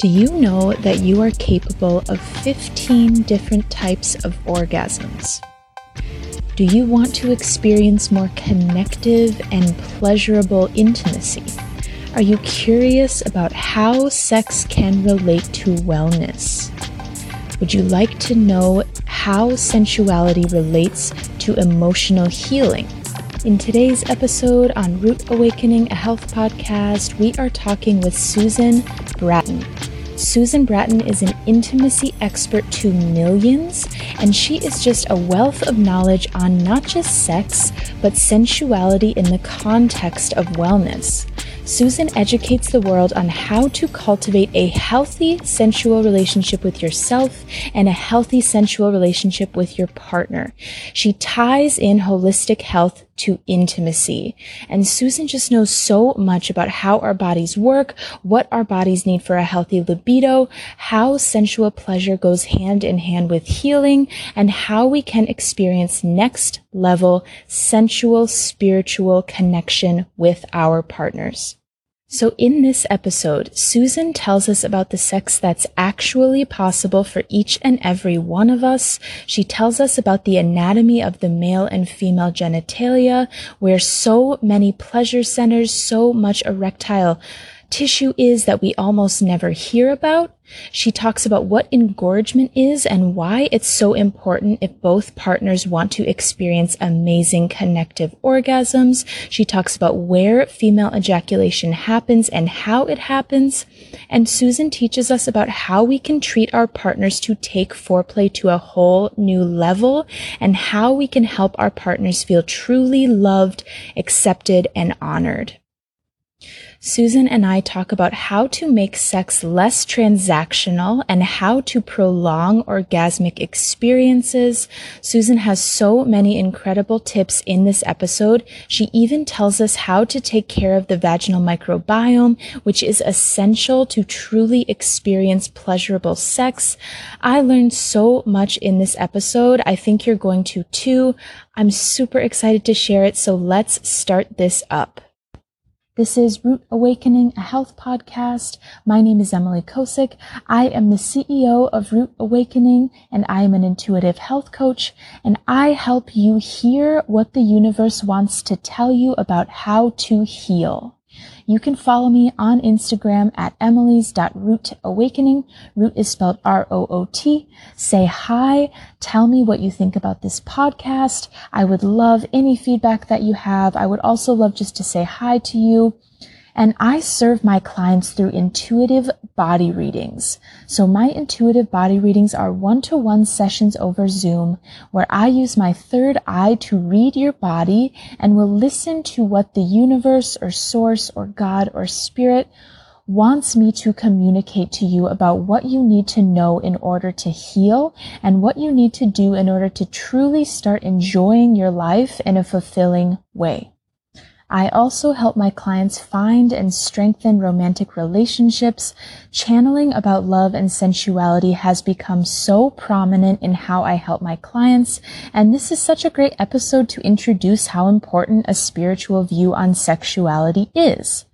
Do you know that you are capable of 15 different types of orgasms? Do you want to experience more connective and pleasurable intimacy? Are you curious about how sex can relate to wellness? Would you like to know how sensuality relates to emotional healing? In today's episode on Root Awakening, a health podcast, we are talking with Susan Bratton. Susan Bratton is an intimacy expert to millions, and she is just a wealth of knowledge on not just sex, but sensuality in the context of wellness. Susan educates the world on how to cultivate a healthy sensual relationship with yourself and a healthy sensual relationship with your partner. She ties in holistic health to intimacy. And Susan just knows so much about how our bodies work, what our bodies need for a healthy libido, how sensual pleasure goes hand in hand with healing, and how we can experience next level sensual spiritual connection with our partners. So in this episode, Susan tells us about the sex that's actually possible for each and every one of us. She tells us about the anatomy of the male and female genitalia, where so many pleasure centers, so much erectile tissue is that we almost never hear about. She talks about what engorgement is and why it's so important if both partners want to experience amazing connective orgasms. She talks about where female ejaculation happens and how it happens. And Susan teaches us about how we can treat our partners to take foreplay to a whole new level and how we can help our partners feel truly loved, accepted, and honored. Susan and I talk about how to make sex less transactional and how to prolong orgasmic experiences. Susan has so many incredible tips in this episode. She even tells us how to take care of the vaginal microbiome, which is essential to truly experience pleasurable sex. I learned so much in this episode. I think you're going to too. I'm super excited to share it. So let's start this up. This is Root Awakening, a health podcast. My name is Emily Kosick. I am the CEO of Root Awakening and I am an intuitive health coach and I help you hear what the universe wants to tell you about how to heal. You can follow me on Instagram at emily's.rootawakening. Root is spelled R-O-O-T. Say hi. Tell me what you think about this podcast. I would love any feedback that you have. I would also love just to say hi to you. And I serve my clients through intuitive body readings. So my intuitive body readings are one-to-one sessions over Zoom where I use my third eye to read your body and will listen to what the universe or source or God or spirit wants me to communicate to you about what you need to know in order to heal and what you need to do in order to truly start enjoying your life in a fulfilling way. I also help my clients find and strengthen romantic relationships. Channeling about love and sensuality has become so prominent in how I help my clients. And this is such a great episode to introduce how important a spiritual view on sexuality is.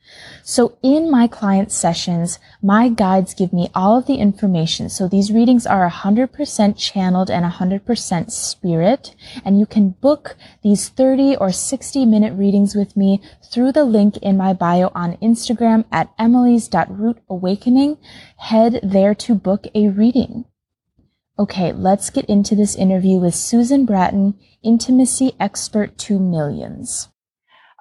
So in my client sessions, my guides give me all of the information. So these readings are 100% channeled and 100% spirit. And you can book these 30 or 60 minute readings with me through the link in my bio on Instagram at emily's.rootawakening. Head there to book a reading. Okay, let's get into this interview with Susan Bratton, intimacy expert to millions.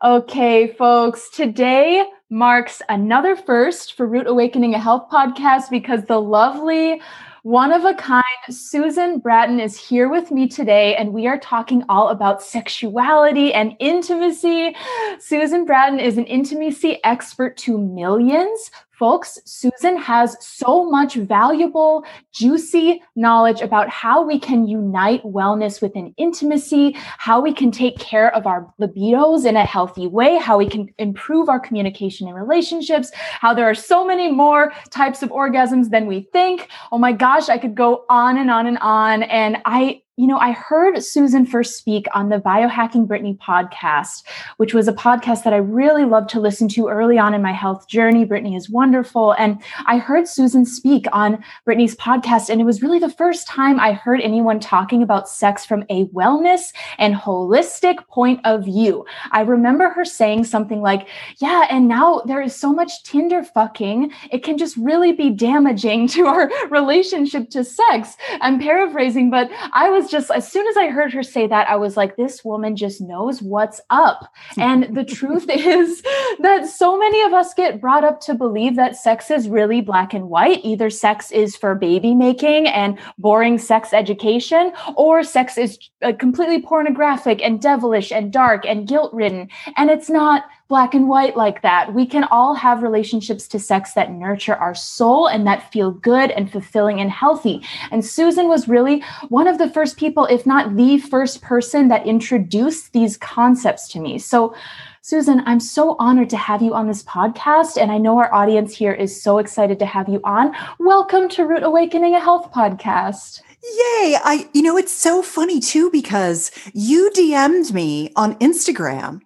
Okay, folks, today marks another first for Root Awakening a Health podcast because the lovely, one of a kind Susan Bratton is here with me today, and we are talking all about sexuality and intimacy. Susan Bratton is an intimacy expert to millions Folks, Susan has so much valuable, juicy knowledge about how we can unite wellness within intimacy, how we can take care of our libidos in a healthy way, how we can improve our communication and relationships, how there are so many more types of orgasms than we think. Oh my gosh, I could go on and on and on. And I you know, I heard Susan first speak on the Biohacking Brittany podcast, which was a podcast that I really loved to listen to early on in my health journey. Brittany is wonderful. And I heard Susan speak on Brittany's podcast, and it was really the first time I heard anyone talking about sex from a wellness and holistic point of view. I remember her saying something like, Yeah, and now there is so much Tinder fucking, it can just really be damaging to our relationship to sex. I'm paraphrasing, but I was was just, as soon as I heard her say that, I was like, this woman just knows what's up. And the truth is that so many of us get brought up to believe that sex is really black and white. Either sex is for baby making and boring sex education, or sex is uh, completely pornographic and devilish and dark and guilt ridden. And it's not black and white like that. We can all have relationships to sex that nurture our soul and that feel good and fulfilling and healthy. And Susan was really one of the first people, if not the first person, that introduced these concepts to me. So, Susan, I'm so honored to have you on this podcast. And I know our audience here is so excited to have you on. Welcome to Root Awakening, a health podcast. Yay. I, you know, it's so funny too, because you DM'd me on Instagram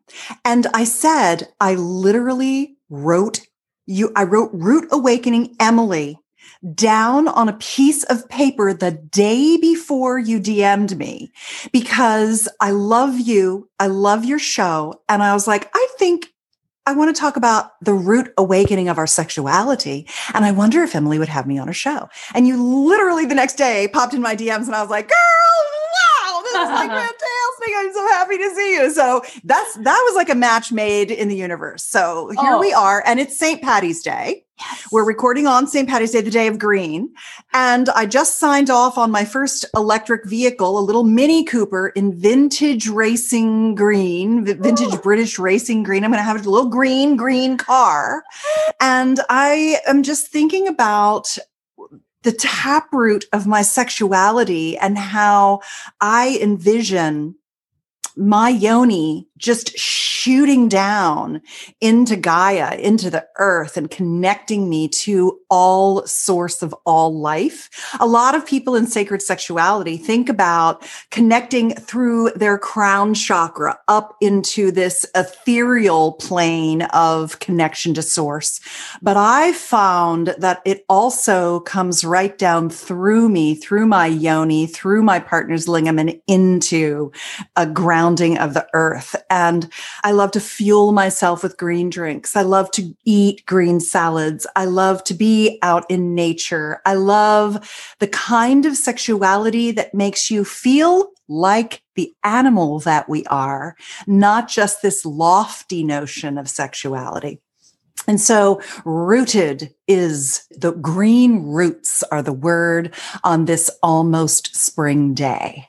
and I said, I literally wrote you, I wrote Root Awakening Emily down on a piece of paper the day before you DM'd me because I love you. I love your show. And I was like, I think I want to talk about the root awakening of our sexuality. And I wonder if Emily would have me on her show. And you literally the next day popped in my DMs and I was like, girl, wow, this is like fantastic. I'm so happy to see you. So that's that was like a match made in the universe. So here oh. we are. And it's St. Patty's Day. Yes. We're recording on St. Patty's Day, the day of green. And I just signed off on my first electric vehicle, a little Mini Cooper in vintage racing green, vintage Ooh. British racing green. I'm going to have a little green, green car. And I am just thinking about the taproot of my sexuality and how I envision my yoni just shooting down into Gaia, into the earth and connecting me to all source of all life. A lot of people in sacred sexuality think about connecting through their crown chakra up into this ethereal plane of connection to source. But I found that it also comes right down through me, through my yoni, through my partner's lingam and into a grounding of the earth. And I love to fuel myself with green drinks. I love to eat green salads. I love to be out in nature. I love the kind of sexuality that makes you feel like the animal that we are, not just this lofty notion of sexuality. And so rooted is the green roots are the word on this almost spring day.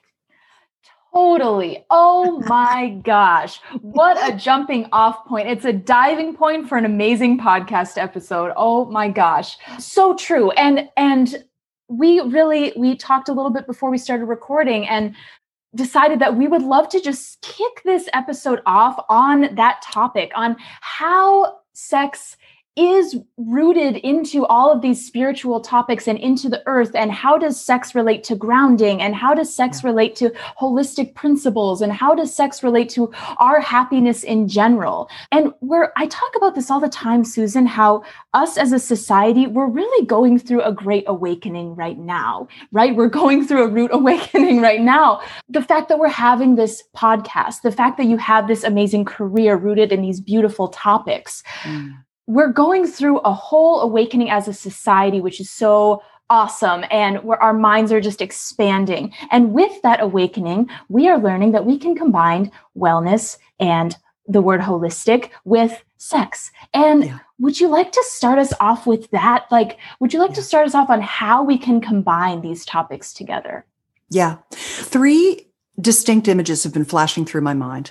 Totally. Oh my gosh. What a jumping off point. It's a diving point for an amazing podcast episode. Oh my gosh. So true. And and we really we talked a little bit before we started recording and decided that we would love to just kick this episode off on that topic on how sex is rooted into all of these spiritual topics and into the earth and how does sex relate to grounding and how does sex relate to holistic principles and how does sex relate to our happiness in general? And where i talk about this all the time susan how us as a society we're really going through a great awakening right now right? We're going through a root awakening right now. The fact that we're having this podcast the fact that you have this amazing career rooted in these beautiful topics mm we're going through a whole awakening as a society, which is so awesome and where our minds are just expanding. And with that awakening, we are learning that we can combine wellness and the word holistic with sex. And yeah. would you like to start us off with that? Like, would you like yeah. to start us off on how we can combine these topics together? Yeah. Three distinct images have been flashing through my mind.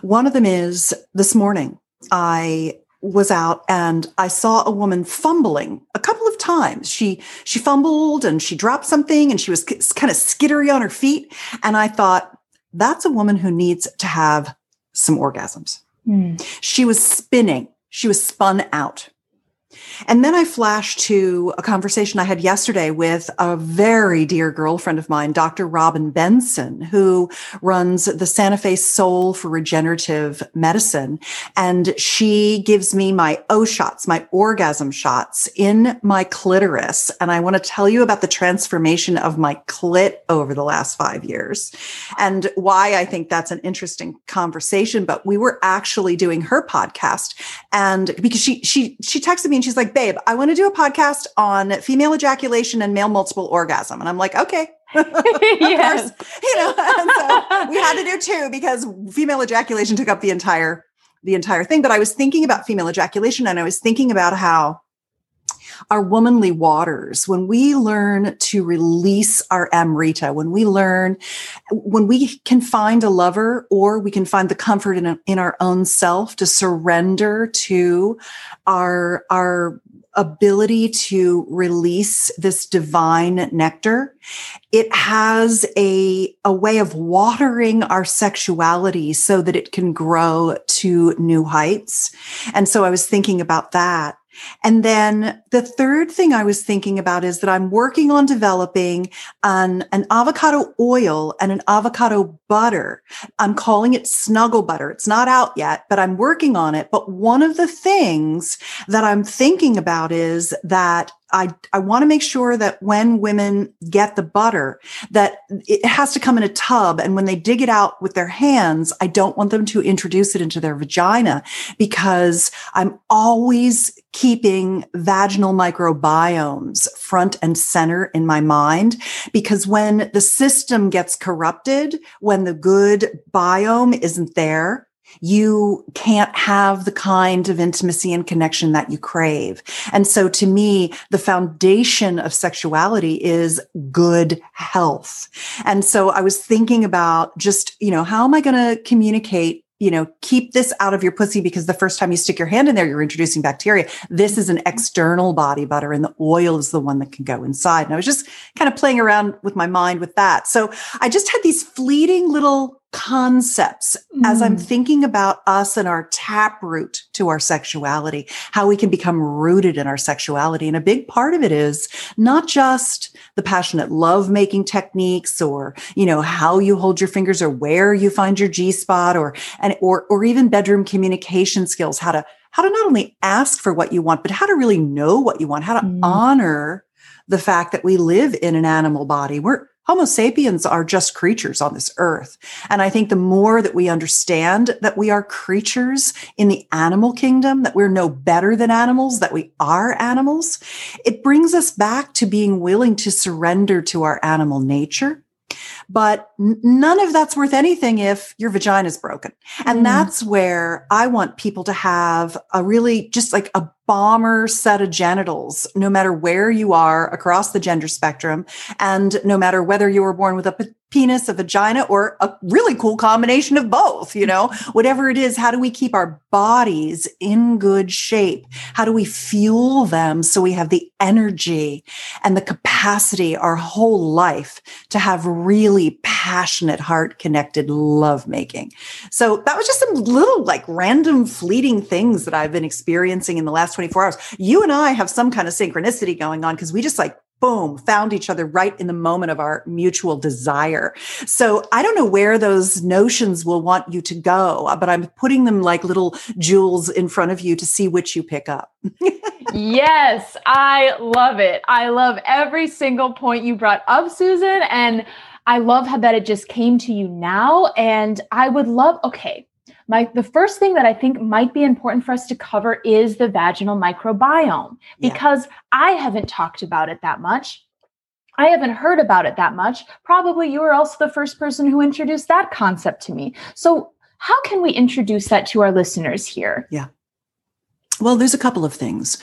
One of them is this morning, I was out and I saw a woman fumbling a couple of times. She she fumbled and she dropped something and she was kind of skittery on her feet and I thought that's a woman who needs to have some orgasms. Mm. She was spinning. She was spun out. And then I flashed to a conversation I had yesterday with a very dear girlfriend of mine, Dr. Robin Benson, who runs the Santa Fe Soul for Regenerative Medicine. And she gives me my O shots, my orgasm shots in my clitoris. And I want to tell you about the transformation of my clit over the last five years and why I think that's an interesting conversation. But we were actually doing her podcast and because she, she, she texted me and she's like, babe, I want to do a podcast on female ejaculation and male multiple orgasm. And I'm like, okay. yes. you know, so we had to do two because female ejaculation took up the entire the entire thing. But I was thinking about female ejaculation and I was thinking about how our womanly waters, when we learn to release our Amrita, when we learn, when we can find a lover or we can find the comfort in, in our own self to surrender to our, our ability to release this divine nectar. It has a, a way of watering our sexuality so that it can grow to new heights. And so I was thinking about that. And then the third thing I was thinking about is that I'm working on developing an, an avocado oil and an avocado butter. I'm calling it snuggle butter. It's not out yet, but I'm working on it. But one of the things that I'm thinking about is that I, I want to make sure that when women get the butter, that it has to come in a tub. And when they dig it out with their hands, I don't want them to introduce it into their vagina because I'm always keeping vaginal microbiomes front and center in my mind. Because when the system gets corrupted, when the good biome isn't there, you can't have the kind of intimacy and connection that you crave. And so to me, the foundation of sexuality is good health. And so I was thinking about just, you know, how am I going to communicate you know, keep this out of your pussy because the first time you stick your hand in there, you're introducing bacteria. This is an external body butter and the oil is the one that can go inside. And I was just kind of playing around with my mind with that. So I just had these fleeting little concepts mm. as I'm mm. thinking about us and our taproot to our sexuality, how we can become rooted in our sexuality. And a big part of it is not just the passionate love making techniques or, you know, how you hold your fingers or where you find your G spot or, and, or, or even bedroom communication skills, how to, how to not only ask for what you want, but how to really know what you want, how to mm. honor the fact that we live in an animal body. We're, Homo sapiens are just creatures on this earth. And I think the more that we understand that we are creatures in the animal kingdom, that we're no better than animals, that we are animals, it brings us back to being willing to surrender to our animal nature. But none of that's worth anything if your vagina is broken. And mm. that's where I want people to have a really just like a bomber set of genitals, no matter where you are across the gender spectrum, and no matter whether you were born with a penis, a vagina, or a really cool combination of both, you know, whatever it is, how do we keep our bodies in good shape? How do we fuel them so we have the energy and the capacity our whole life to have really passionate, heart connected lovemaking? So that was just some little like random fleeting things that I've been experiencing in the last 24 hours. You and I have some kind of synchronicity going on because we just like boom, found each other right in the moment of our mutual desire. So I don't know where those notions will want you to go, but I'm putting them like little jewels in front of you to see which you pick up. yes, I love it. I love every single point you brought up, Susan. And I love how that it just came to you now. And I would love, okay, my, the first thing that I think might be important for us to cover is the vaginal microbiome because yeah. I haven't talked about it that much. I haven't heard about it that much. Probably you were also the first person who introduced that concept to me. So, how can we introduce that to our listeners here? Yeah. Well, there's a couple of things.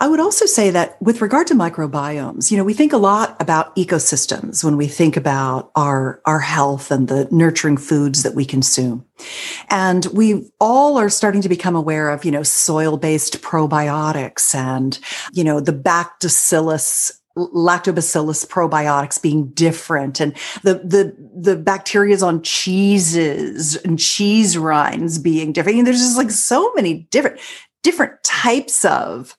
I would also say that with regard to microbiomes, you know, we think a lot about ecosystems when we think about our, our health and the nurturing foods that we consume. And we all are starting to become aware of, you know, soil based probiotics and, you know, the bacillus lactobacillus probiotics being different and the the the bacterias on cheeses and cheese rinds being different. And there's just like so many different different types of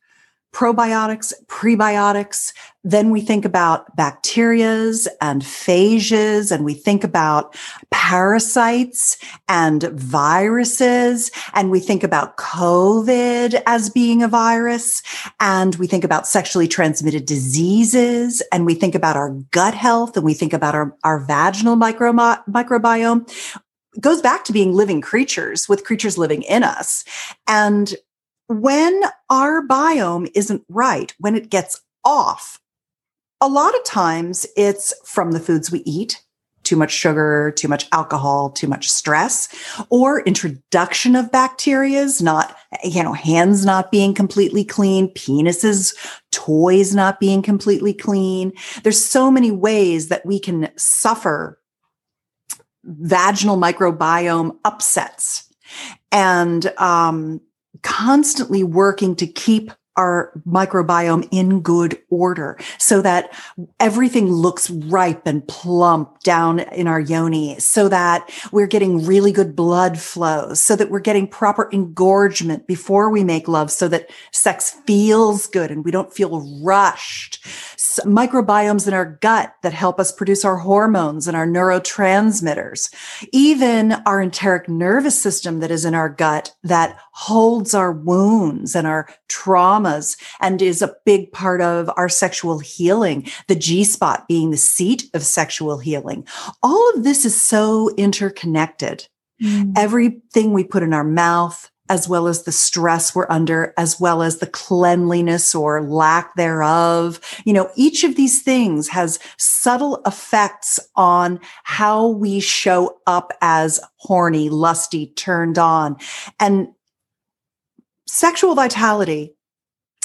probiotics, prebiotics. Then we think about bacterias and phages, and we think about parasites and viruses, and we think about COVID as being a virus, and we think about sexually transmitted diseases, and we think about our gut health, and we think about our, our vaginal micro, microbiome. It goes back to being living creatures with creatures living in us. And when our biome isn't right, when it gets off, a lot of times it's from the foods we eat, too much sugar, too much alcohol, too much stress, or introduction of bacterias, not, you know, hands not being completely clean, penises, toys not being completely clean. There's so many ways that we can suffer vaginal microbiome upsets. And um, constantly working to keep our microbiome in good order so that everything looks ripe and plump down in our yoni so that we're getting really good blood flow so that we're getting proper engorgement before we make love so that sex feels good and we don't feel rushed microbiomes in our gut that help us produce our hormones and our neurotransmitters even our enteric nervous system that is in our gut that holds our wounds and our traumas and is a big part of our sexual healing, the G spot being the seat of sexual healing. All of this is so interconnected. Mm. Everything we put in our mouth, as well as the stress we're under, as well as the cleanliness or lack thereof. You know, each of these things has subtle effects on how we show up as horny, lusty, turned on. And sexual vitality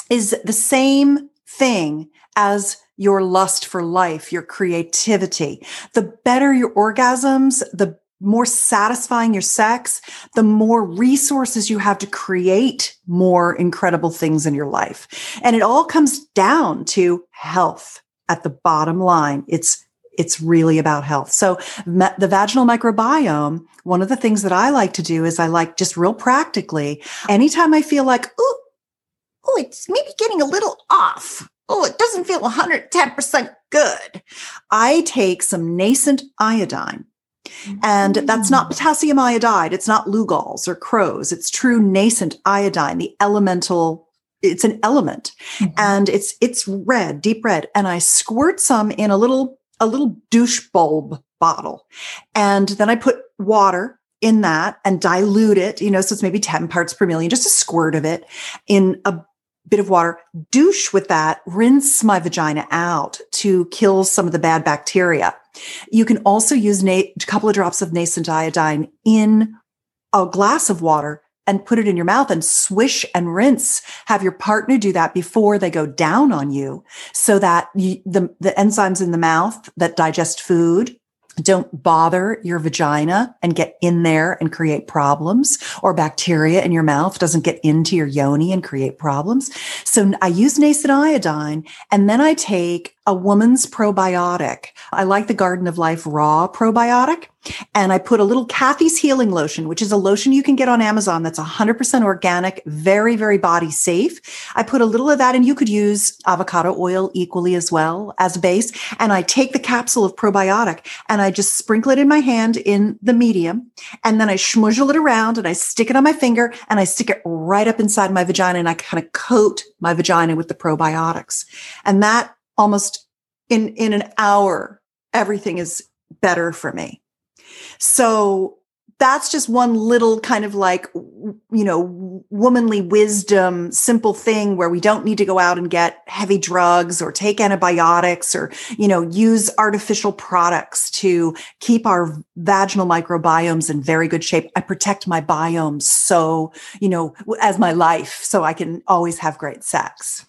is the same thing as your lust for life, your creativity. The better your orgasms, the more satisfying your sex, the more resources you have to create more incredible things in your life. And it all comes down to health at the bottom line. It's it's really about health. So the vaginal microbiome, one of the things that I like to do is I like just real practically, anytime I feel like, oh, oh, it's maybe getting a little off. Oh, it doesn't feel 110% good. I take some nascent iodine. And that's not mm. potassium iodide. It's not Lugol's or Crow's. It's true nascent iodine, the elemental it's an element mm-hmm. and it's it's red deep red and i squirt some in a little a little douche bulb bottle. And then I put water in that and dilute it, you know, so it's maybe 10 parts per million, just a squirt of it in a bit of water, douche with that, rinse my vagina out to kill some of the bad bacteria. You can also use na- a couple of drops of nascent iodine in a glass of water and put it in your mouth and swish and rinse. Have your partner do that before they go down on you so that you, the, the enzymes in the mouth that digest food don't bother your vagina and get in there and create problems or bacteria in your mouth doesn't get into your yoni and create problems. So I use nascent iodine and then I take a woman's probiotic. I like the Garden of Life raw probiotic. And I put a little Kathy's Healing Lotion, which is a lotion you can get on Amazon that's 100% organic, very, very body safe. I put a little of that and you could use avocado oil equally as well as a base. And I take the capsule of probiotic and I just sprinkle it in my hand in the medium. And then I schmuzzle it around and I stick it on my finger and I stick it right up inside my vagina and I kind of coat my vagina with the probiotics. And that almost in in an hour everything is better for me. So that's just one little kind of like you know womanly wisdom simple thing where we don't need to go out and get heavy drugs or take antibiotics or you know use artificial products to keep our vaginal microbiomes in very good shape. I protect my biome so you know as my life so i can always have great sex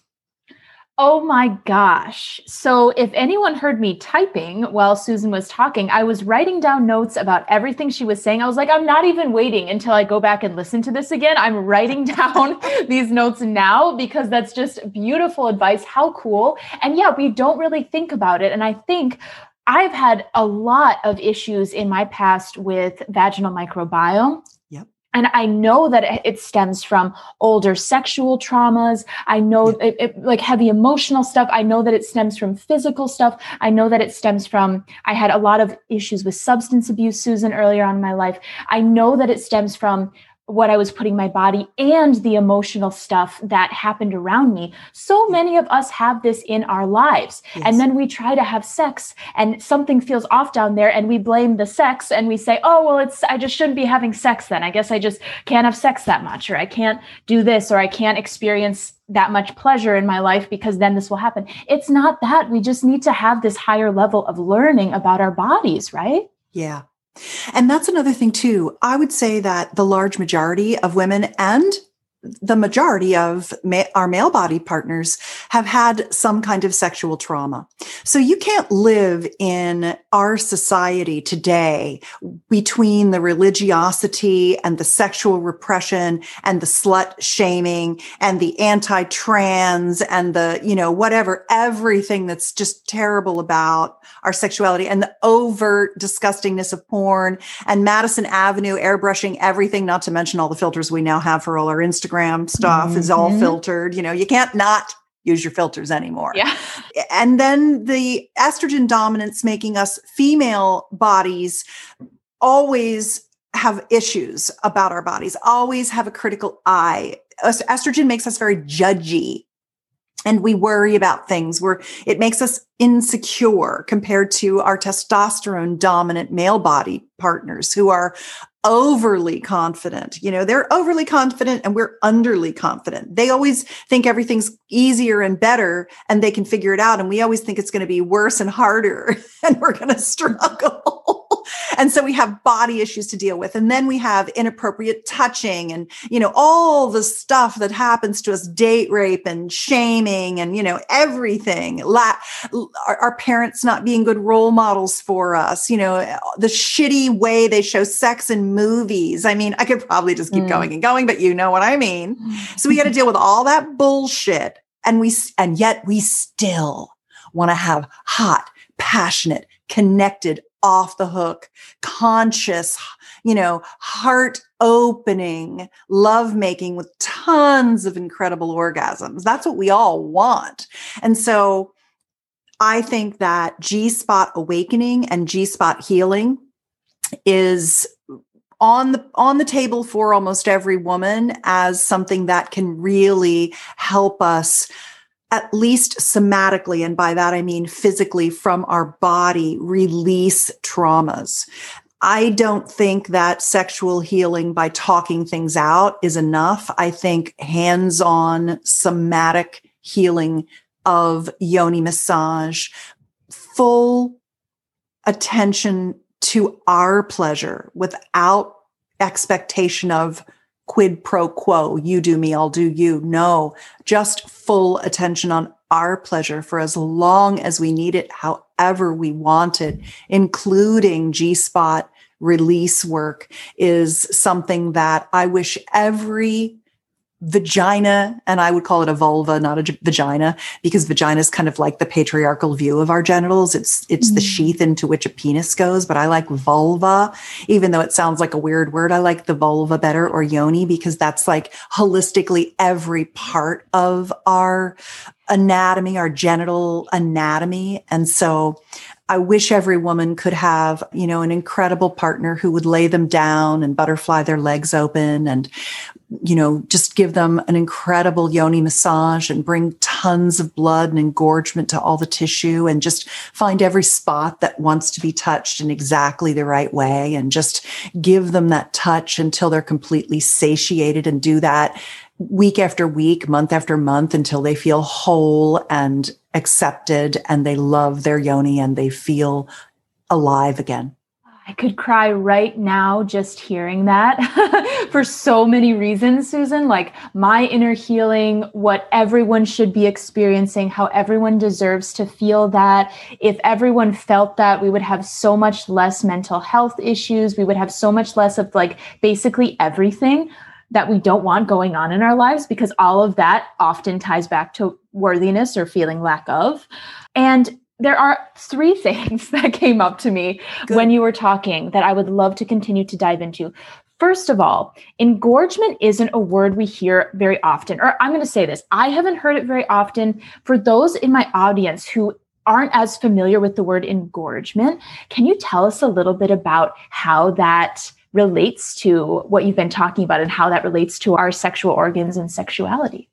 Oh my gosh. So, if anyone heard me typing while Susan was talking, I was writing down notes about everything she was saying. I was like, I'm not even waiting until I go back and listen to this again. I'm writing down these notes now because that's just beautiful advice. How cool. And yeah, we don't really think about it. And I think I've had a lot of issues in my past with vaginal microbiome and I know that it stems from older sexual traumas. I know it, it, like heavy emotional stuff. I know that it stems from physical stuff. I know that it stems from, I had a lot of issues with substance abuse, Susan, earlier on in my life. I know that it stems from what I was putting my body and the emotional stuff that happened around me. So many of us have this in our lives. Yes. And then we try to have sex and something feels off down there and we blame the sex and we say, "Oh, well it's I just shouldn't be having sex then. I guess I just can't have sex that much or I can't do this or I can't experience that much pleasure in my life because then this will happen." It's not that. We just need to have this higher level of learning about our bodies, right? Yeah. And that's another thing, too. I would say that the large majority of women and the majority of ma- our male body partners have had some kind of sexual trauma. So you can't live in our society today between the religiosity and the sexual repression and the slut shaming and the anti-trans and the, you know, whatever, everything that's just terrible about our sexuality and the overt disgustingness of porn and Madison Avenue airbrushing everything, not to mention all the filters we now have for all our Instagram Instagram stuff mm-hmm. is all mm-hmm. filtered. You know, you can't not use your filters anymore. Yeah. And then the estrogen dominance making us female bodies always have issues about our bodies, always have a critical eye. Estrogen makes us very judgy and we worry about things where it makes us insecure compared to our testosterone dominant male body partners who are overly confident. You know, they're overly confident and we're underly confident. They always think everything's easier and better and they can figure it out. And we always think it's going to be worse and harder and we're going to struggle. And so we have body issues to deal with. And then we have inappropriate touching and, you know, all the stuff that happens to us date rape and shaming and, you know, everything. La- our, our parents not being good role models for us, you know, the shitty way they show sex in movies. I mean, I could probably just keep mm. going and going, but you know what I mean. So we got to deal with all that bullshit. And we, and yet we still want to have hot, passionate, connected, off the hook, conscious, you know, heart opening love making with tons of incredible orgasms. That's what we all want. And so I think that G spot awakening and G spot healing is on the on the table for almost every woman as something that can really help us at least somatically, and by that I mean physically from our body, release traumas. I don't think that sexual healing by talking things out is enough. I think hands on somatic healing of yoni massage, full attention to our pleasure without expectation of quid pro quo, you do me, I'll do you. No, just full attention on our pleasure for as long as we need it, however we want it, including G spot release work is something that I wish every vagina, and I would call it a vulva, not a vagina, because vagina is kind of like the patriarchal view of our genitals. It's it's mm-hmm. the sheath into which a penis goes, but I like vulva, even though it sounds like a weird word. I like the vulva better or yoni because that's like holistically every part of our anatomy, our genital anatomy. And so I wish every woman could have, you know, an incredible partner who would lay them down and butterfly their legs open and you know, just give them an incredible yoni massage and bring tons of blood and engorgement to all the tissue and just find every spot that wants to be touched in exactly the right way and just give them that touch until they're completely satiated and do that week after week, month after month until they feel whole and accepted and they love their yoni and they feel alive again. I could cry right now just hearing that for so many reasons, Susan. Like my inner healing, what everyone should be experiencing, how everyone deserves to feel that. If everyone felt that, we would have so much less mental health issues. We would have so much less of like basically everything that we don't want going on in our lives because all of that often ties back to worthiness or feeling lack of. And there are three things that came up to me Good. when you were talking that I would love to continue to dive into. First of all, engorgement isn't a word we hear very often. Or I'm going to say this I haven't heard it very often. For those in my audience who aren't as familiar with the word engorgement, can you tell us a little bit about how that relates to what you've been talking about and how that relates to our sexual organs and sexuality?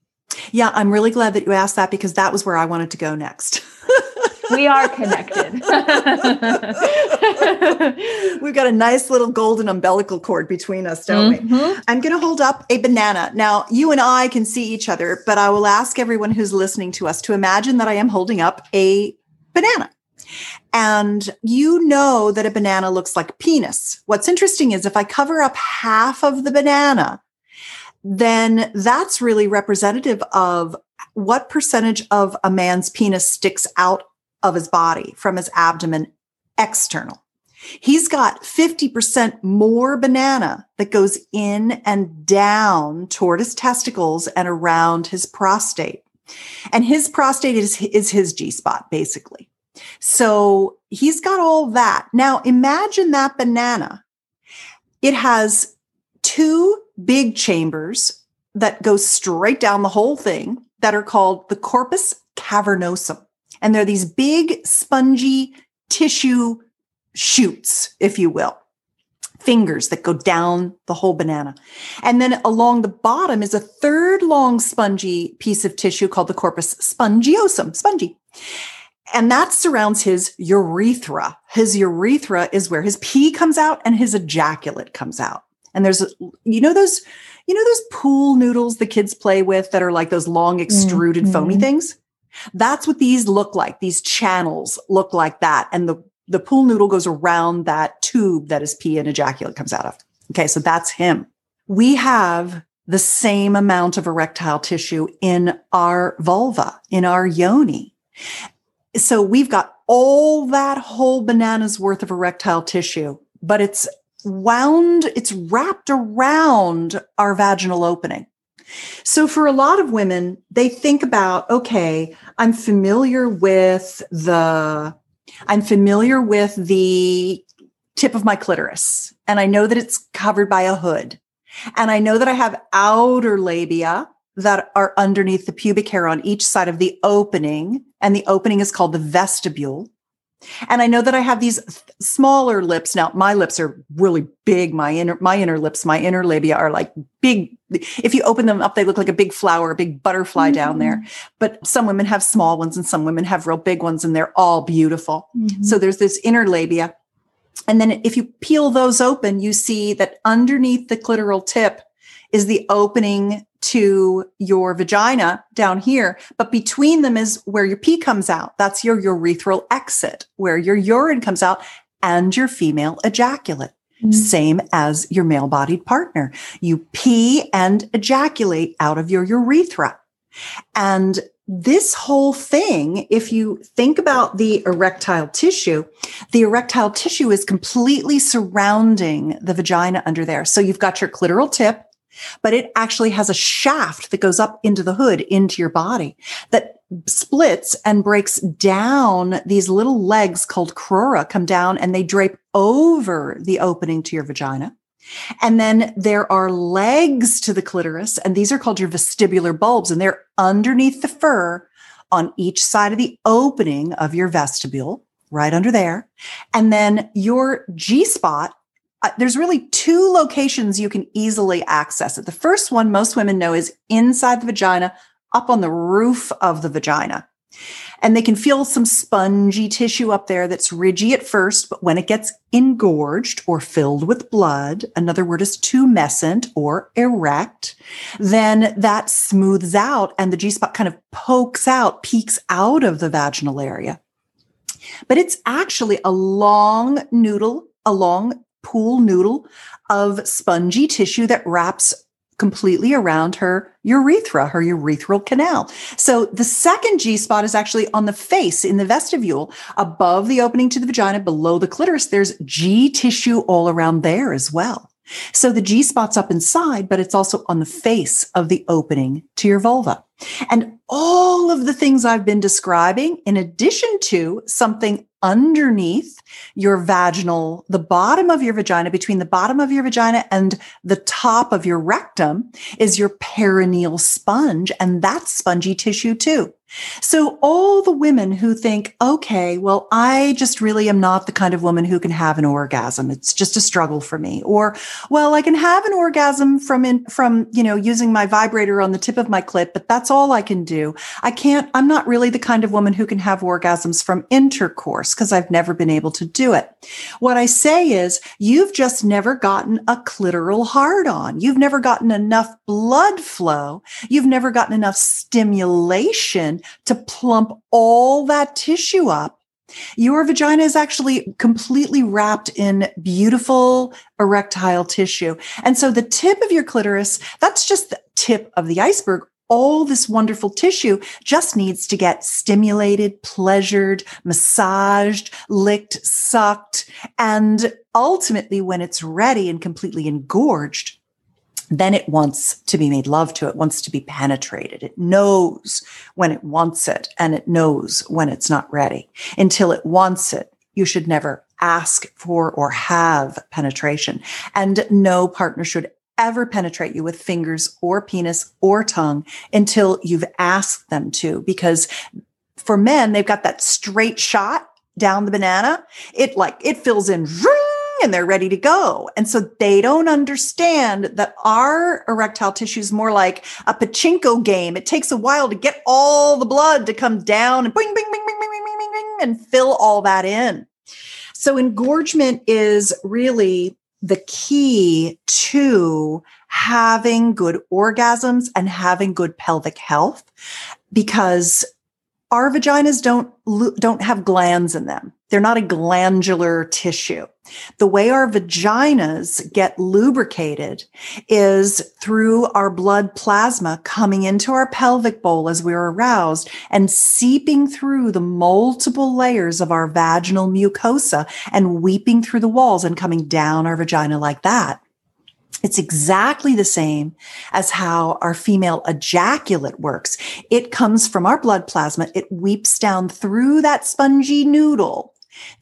Yeah, I'm really glad that you asked that because that was where I wanted to go next. we are connected. We've got a nice little golden umbilical cord between us, don't mm-hmm. we? I'm going to hold up a banana. Now, you and I can see each other, but I will ask everyone who's listening to us to imagine that I am holding up a banana. And you know that a banana looks like penis. What's interesting is if I cover up half of the banana, then that's really representative of what percentage of a man's penis sticks out of his body from his abdomen external. He's got 50% more banana that goes in and down toward his testicles and around his prostate. And his prostate is, is his G spot, basically. So he's got all that. Now imagine that banana. It has two big chambers that go straight down the whole thing that are called the corpus cavernosum. And they're these big, spongy tissue shoots, if you will, fingers that go down the whole banana. And then along the bottom is a third long, spongy piece of tissue called the corpus spongiosum, spongy. And that surrounds his urethra. His urethra is where his pee comes out and his ejaculate comes out. And there's, you know, those, you know, those pool noodles the kids play with that are like those long extruded mm-hmm. foamy things? That's what these look like. These channels look like that. And the, the pool noodle goes around that tube that his pee and ejaculate comes out of. Okay. So that's him. We have the same amount of erectile tissue in our vulva, in our yoni. So we've got all that whole banana's worth of erectile tissue, but it's wound, it's wrapped around our vaginal opening. So for a lot of women, they think about, okay, I'm familiar with the, I'm familiar with the tip of my clitoris and I know that it's covered by a hood. And I know that I have outer labia that are underneath the pubic hair on each side of the opening. And the opening is called the vestibule. And I know that I have these th- smaller lips. Now, my lips are really big. My inner, my inner lips, my inner labia are like big. If you open them up, they look like a big flower, a big butterfly mm-hmm. down there. But some women have small ones and some women have real big ones and they're all beautiful. Mm-hmm. So there's this inner labia. And then if you peel those open, you see that underneath the clitoral tip is the opening to your vagina down here, but between them is where your pee comes out. That's your urethral exit, where your urine comes out and your female ejaculate. Mm-hmm. Same as your male bodied partner. You pee and ejaculate out of your urethra. And this whole thing, if you think about the erectile tissue, the erectile tissue is completely surrounding the vagina under there. So you've got your clitoral tip, but it actually has a shaft that goes up into the hood, into your body that splits and breaks down these little legs called crura come down and they drape over the opening to your vagina. And then there are legs to the clitoris, and these are called your vestibular bulbs, and they're underneath the fur on each side of the opening of your vestibule, right under there. And then your G spot uh, there's really two locations you can easily access it. The first one most women know is inside the vagina, up on the roof of the vagina. And they can feel some spongy tissue up there that's ridgy at first, but when it gets engorged or filled with blood, another word is tumescent or erect, then that smooths out and the G spot kind of pokes out, peeks out of the vaginal area. But it's actually a long noodle, a long pool noodle of spongy tissue that wraps completely around her urethra, her urethral canal. So the second G spot is actually on the face in the vestibule above the opening to the vagina, below the clitoris. There's G tissue all around there as well. So the G spot's up inside, but it's also on the face of the opening to your vulva. And all of the things I've been describing, in addition to something underneath your vaginal, the bottom of your vagina, between the bottom of your vagina and the top of your rectum is your perineal sponge. And that's spongy tissue too. So all the women who think, okay, well, I just really am not the kind of woman who can have an orgasm. It's just a struggle for me. Or, well, I can have an orgasm from in, from, you know, using my vibrator on the tip of my clit, but that's all I can do. I can't, I'm not really the kind of woman who can have orgasms from intercourse because I've never been able to do it. What I say is you've just never gotten a clitoral hard on. You've never gotten enough blood flow. You've never gotten enough stimulation to plump all that tissue up. Your vagina is actually completely wrapped in beautiful erectile tissue. And so the tip of your clitoris, that's just the tip of the iceberg all this wonderful tissue just needs to get stimulated, pleasured, massaged, licked, sucked. And ultimately, when it's ready and completely engorged, then it wants to be made love to. It wants to be penetrated. It knows when it wants it and it knows when it's not ready. Until it wants it, you should never ask for or have penetration. And no partner should ever penetrate you with fingers or penis or tongue until you've asked them to. Because for men, they've got that straight shot down the banana. It like, it fills in and they're ready to go. And so they don't understand that our erectile tissue is more like a pachinko game. It takes a while to get all the blood to come down and bing, bing, bing, bing, bing, bing, bing, bing, and fill all that in. So engorgement is really the key to having good orgasms and having good pelvic health because our vaginas don't don't have glands in them. They're not a glandular tissue. The way our vaginas get lubricated is through our blood plasma coming into our pelvic bowl as we're aroused and seeping through the multiple layers of our vaginal mucosa and weeping through the walls and coming down our vagina like that. It's exactly the same as how our female ejaculate works. It comes from our blood plasma. It weeps down through that spongy noodle,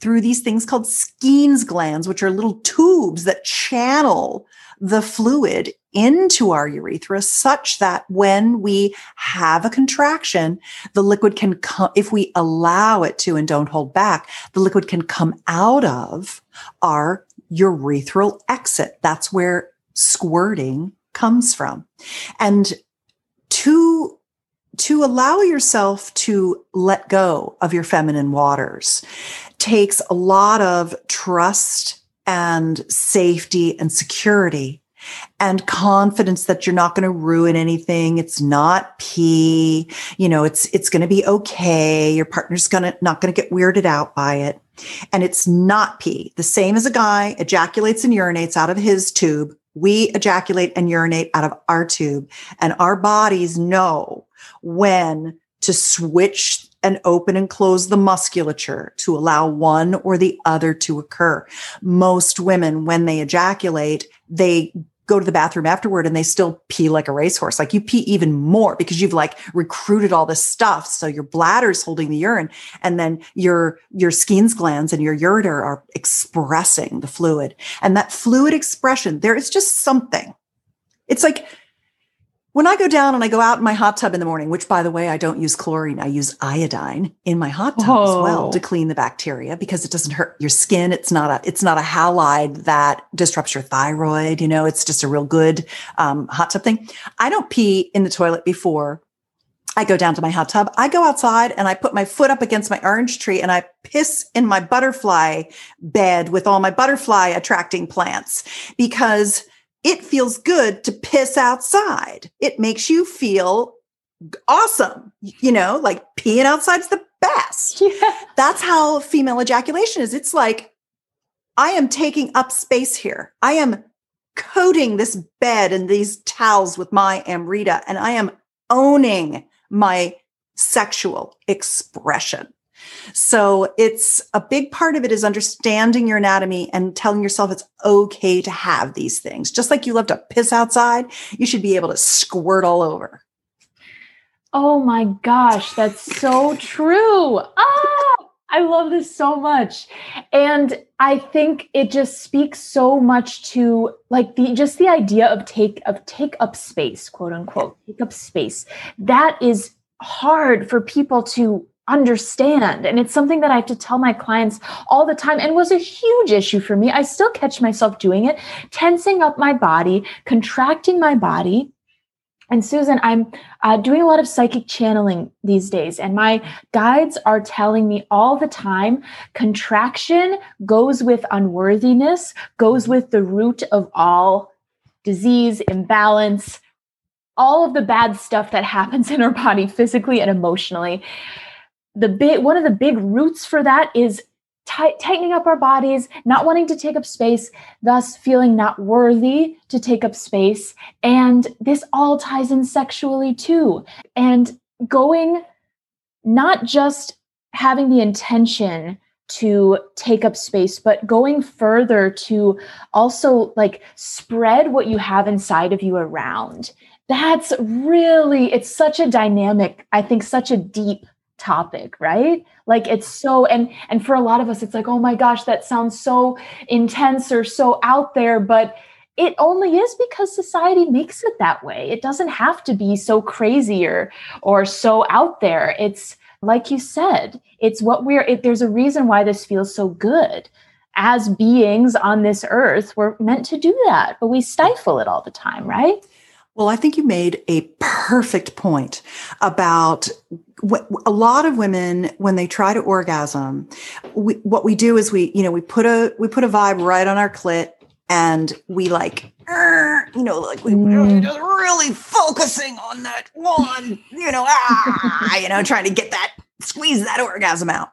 through these things called Skene's glands, which are little tubes that channel the fluid into our urethra such that when we have a contraction, the liquid can come, if we allow it to and don't hold back, the liquid can come out of our urethral exit. That's where squirting comes from. And to to allow yourself to let go of your feminine waters takes a lot of trust and safety and security and confidence that you're not going to ruin anything. It's not pee. You know, it's, it's going to be okay. Your partner's going to, not going to get weirded out by it. And it's not pee. The same as a guy ejaculates and urinates out of his tube we ejaculate and urinate out of our tube and our bodies know when to switch and open and close the musculature to allow one or the other to occur. Most women, when they ejaculate, they go to the bathroom afterward and they still pee like a racehorse. Like you pee even more because you've like recruited all this stuff. So your bladder's holding the urine and then your, your Skene's glands and your ureter are expressing the fluid. And that fluid expression, there is just something. It's like when I go down and I go out in my hot tub in the morning, which by the way, I don't use chlorine, I use iodine in my hot tub Whoa. as well to clean the bacteria because it doesn't hurt your skin. It's not a it's not a halide that disrupts your thyroid. You know, it's just a real good um, hot tub thing. I don't pee in the toilet before I go down to my hot tub. I go outside and I put my foot up against my orange tree and I piss in my butterfly bed with all my butterfly attracting plants because it feels good to piss outside. It makes you feel awesome. You know, like peeing outside's the best. Yeah. That's how female ejaculation is. It's like, I am taking up space here. I am coating this bed and these towels with my Amrita, and I am owning my sexual expression. So it's a big part of it is understanding your anatomy and telling yourself it's okay to have these things. Just like you love to piss outside, you should be able to squirt all over. Oh my gosh, that's so true. Ah, I love this so much. And I think it just speaks so much to like the just the idea of take of take up space, quote unquote, take up space. That is hard for people to understand. And it's something that I have to tell my clients all the time and was a huge issue for me. I still catch myself doing it, tensing up my body, contracting my body. And Susan, I'm uh, doing a lot of psychic channeling these days, and my guides are telling me all the time contraction goes with unworthiness, goes with the root of all disease, imbalance, all of the bad stuff that happens in our body physically and emotionally the one of the big roots for that is tightening up our bodies, not wanting to take up space, thus feeling not worthy to take up space. And this all ties in sexually too. And going not just having the intention to take up space, but going further to also like spread what you have inside of you around. That's really, it's such a dynamic, I think, such a deep topic right? Like it's so and and for a lot of us it's like oh my gosh that sounds so intense or so out there but it only is because society makes it that way. It doesn't have to be so crazy or or so out there. It's like you said it's what we're it, there's a reason why this feels so good. As beings on this earth we're meant to do that but we stifle it all the time right? Well, I think you made a perfect point about a lot of women when they try to orgasm. We, what we do is we, you know, we put a we put a vibe right on our clit, and we like, you know, like we mm. just really focusing on that one, you know, ah, you know, trying to get that squeeze that orgasm out.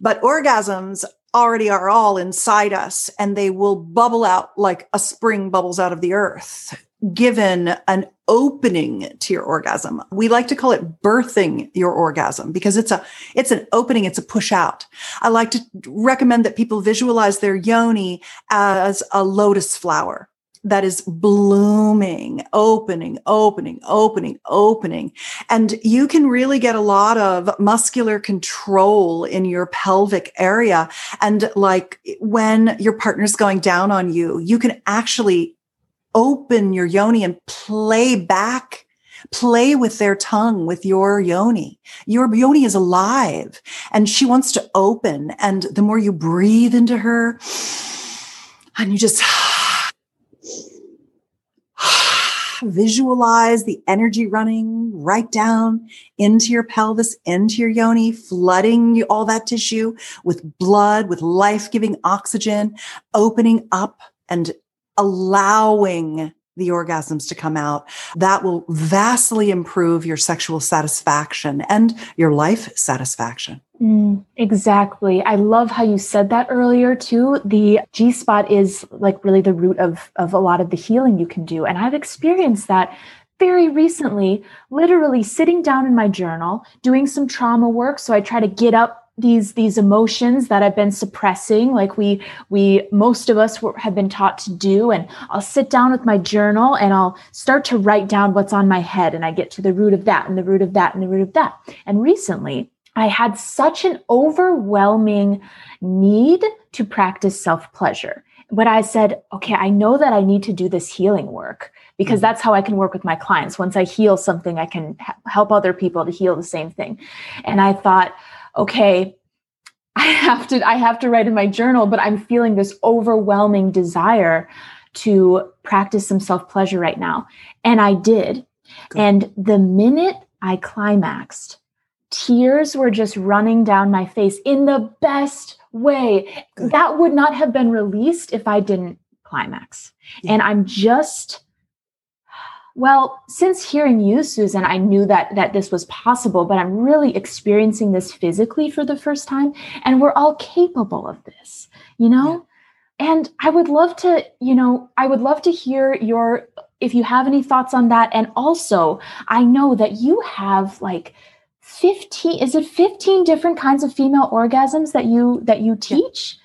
But orgasms already are all inside us and they will bubble out like a spring bubbles out of the earth given an opening to your orgasm. We like to call it birthing your orgasm because it's a it's an opening, it's a push out. I like to recommend that people visualize their yoni as a lotus flower that is blooming, opening, opening, opening, opening. And you can really get a lot of muscular control in your pelvic area. And like when your partner's going down on you, you can actually open your yoni and play back play with their tongue with your yoni. Your yoni is alive and she wants to open and the more you breathe into her and you just visualize the energy running right down into your pelvis, into your yoni, flooding all that tissue with blood, with life giving oxygen, opening up and allowing the orgasms to come out, that will vastly improve your sexual satisfaction and your life satisfaction. Mm, exactly. I love how you said that earlier too. The G spot is like really the root of, of a lot of the healing you can do. And I've experienced that very recently, literally sitting down in my journal, doing some trauma work. So I try to get up these these emotions that I've been suppressing, like we we most of us were, have been taught to do. And I'll sit down with my journal and I'll start to write down what's on my head, and I get to the root of that, and the root of that, and the root of that. And recently, I had such an overwhelming need to practice self pleasure. But I said, okay, I know that I need to do this healing work because mm-hmm. that's how I can work with my clients. Once I heal something, I can help other people to heal the same thing. And I thought, okay, I have to I have to write in my journal, but I'm feeling this overwhelming desire to practice some self-pleasure right now. And I did. Good. And the minute I climaxed, tears were just running down my face in the best way. Good. That would not have been released if I didn't climax. Yeah. And I'm just well, since hearing you, Susan, I knew that that this was possible, but I'm really experiencing this physically for the first time, and we're all capable of this, you know? Yeah. And I would love to, you know, I would love to hear your if you have any thoughts on that. And also, I know that you have like 15 is it 15 different kinds of female orgasms that you that you teach? Yeah.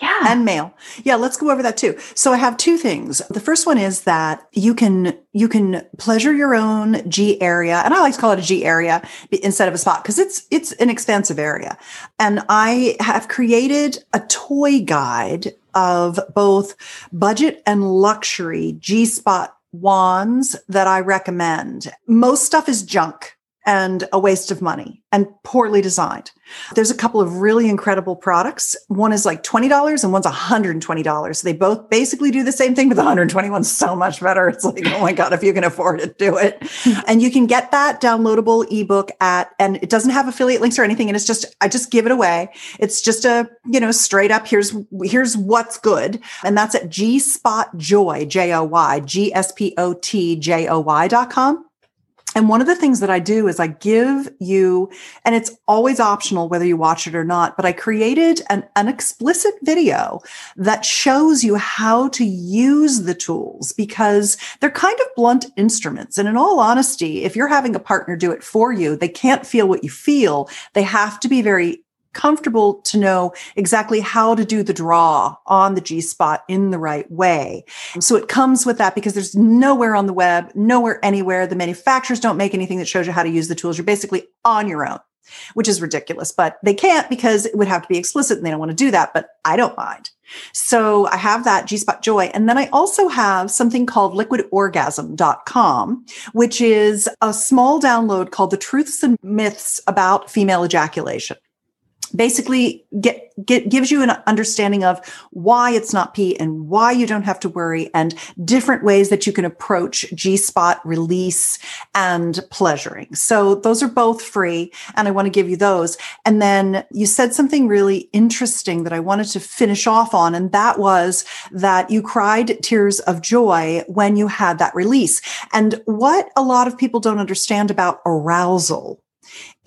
Yeah. And male. Yeah, let's go over that too. So I have two things. The first one is that you can you can pleasure your own G area, and I like to call it a G area instead of a spot because it's it's an expansive area. And I have created a toy guide of both budget and luxury G spot wands that I recommend. Most stuff is junk and a waste of money and poorly designed. There's a couple of really incredible products. One is like $20 and one's $120. They both basically do the same thing, but the 121's so much better. It's like, oh my God, if you can afford it, do it. and you can get that downloadable ebook at, and it doesn't have affiliate links or anything. And it's just, I just give it away. It's just a, you know, straight up, here's, here's what's good. And that's at G Spot Joy, J O Y, G S P O T J O Y dot com. And one of the things that I do is I give you, and it's always optional whether you watch it or not, but I created an, an explicit video that shows you how to use the tools because they're kind of blunt instruments. And in all honesty, if you're having a partner do it for you, they can't feel what you feel. They have to be very comfortable to know exactly how to do the draw on the G spot in the right way. So it comes with that because there's nowhere on the web, nowhere anywhere. The manufacturers don't make anything that shows you how to use the tools. You're basically on your own, which is ridiculous, but they can't because it would have to be explicit and they don't want to do that. But I don't mind. So I have that G Spot Joy. And then I also have something called liquidorgasm.com, which is a small download called The Truths and Myths About Female Ejaculation basically get, get gives you an understanding of why it's not pee and why you don't have to worry and different ways that you can approach G-spot release and pleasuring. So those are both free and I want to give you those. And then you said something really interesting that I wanted to finish off on and that was that you cried tears of joy when you had that release. And what a lot of people don't understand about arousal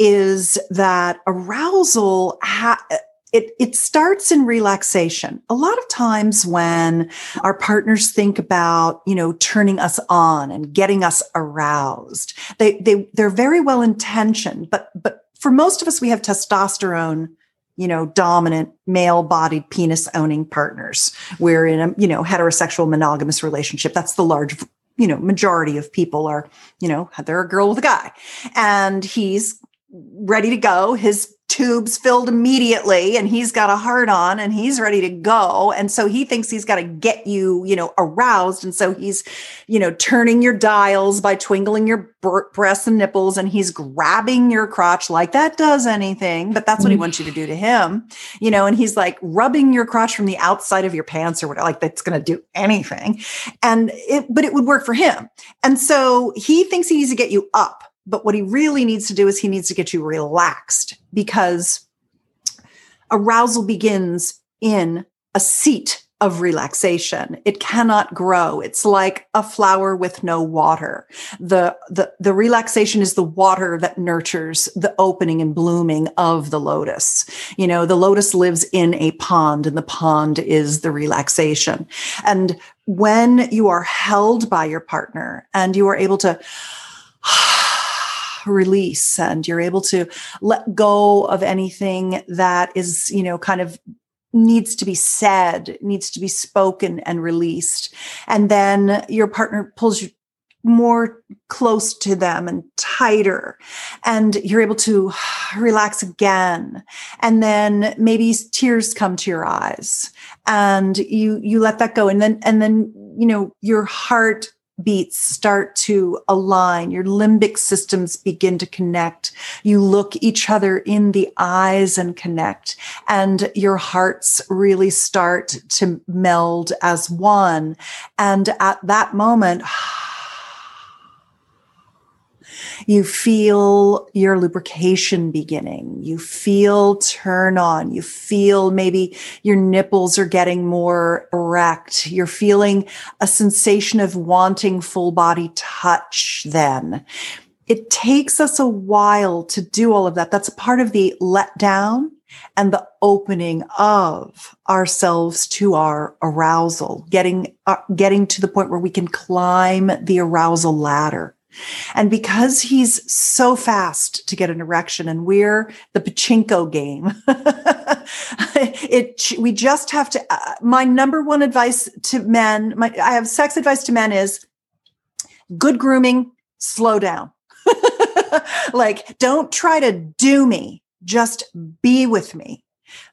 is that arousal ha- it, it starts in relaxation. A lot of times when our partners think about, you know, turning us on and getting us aroused, they, they, they're very well intentioned, but, but for most of us, we have testosterone, you know, dominant male bodied penis owning partners. We're in a, you know, heterosexual monogamous relationship. That's the large you know majority of people are you know they're a girl with a guy and he's ready to go. His tubes filled immediately and he's got a heart on and he's ready to go. And so he thinks he's got to get you, you know, aroused. And so he's, you know, turning your dials by twinkling your breasts and nipples and he's grabbing your crotch like that does anything, but that's what he mm. wants you to do to him, you know, and he's like rubbing your crotch from the outside of your pants or whatever, like that's going to do anything. And it, but it would work for him. And so he thinks he needs to get you up but what he really needs to do is he needs to get you relaxed because arousal begins in a seat of relaxation. It cannot grow. It's like a flower with no water. The, the, the relaxation is the water that nurtures the opening and blooming of the lotus. You know, the lotus lives in a pond and the pond is the relaxation. And when you are held by your partner and you are able to release and you're able to let go of anything that is, you know, kind of needs to be said, needs to be spoken and released. And then your partner pulls you more close to them and tighter and you're able to relax again and then maybe tears come to your eyes and you you let that go and then and then you know your heart beats start to align, your limbic systems begin to connect. You look each other in the eyes and connect, and your hearts really start to meld as one. And at that moment, you feel your lubrication beginning. You feel turn on. You feel maybe your nipples are getting more erect. You're feeling a sensation of wanting full body touch then. It takes us a while to do all of that. That's part of the let down and the opening of ourselves to our arousal, getting, uh, getting to the point where we can climb the arousal ladder. And because he's so fast to get an erection and we're the pachinko game, it we just have to uh, my number one advice to men my i have sex advice to men is good grooming slow down. Like don't try to do me just be with me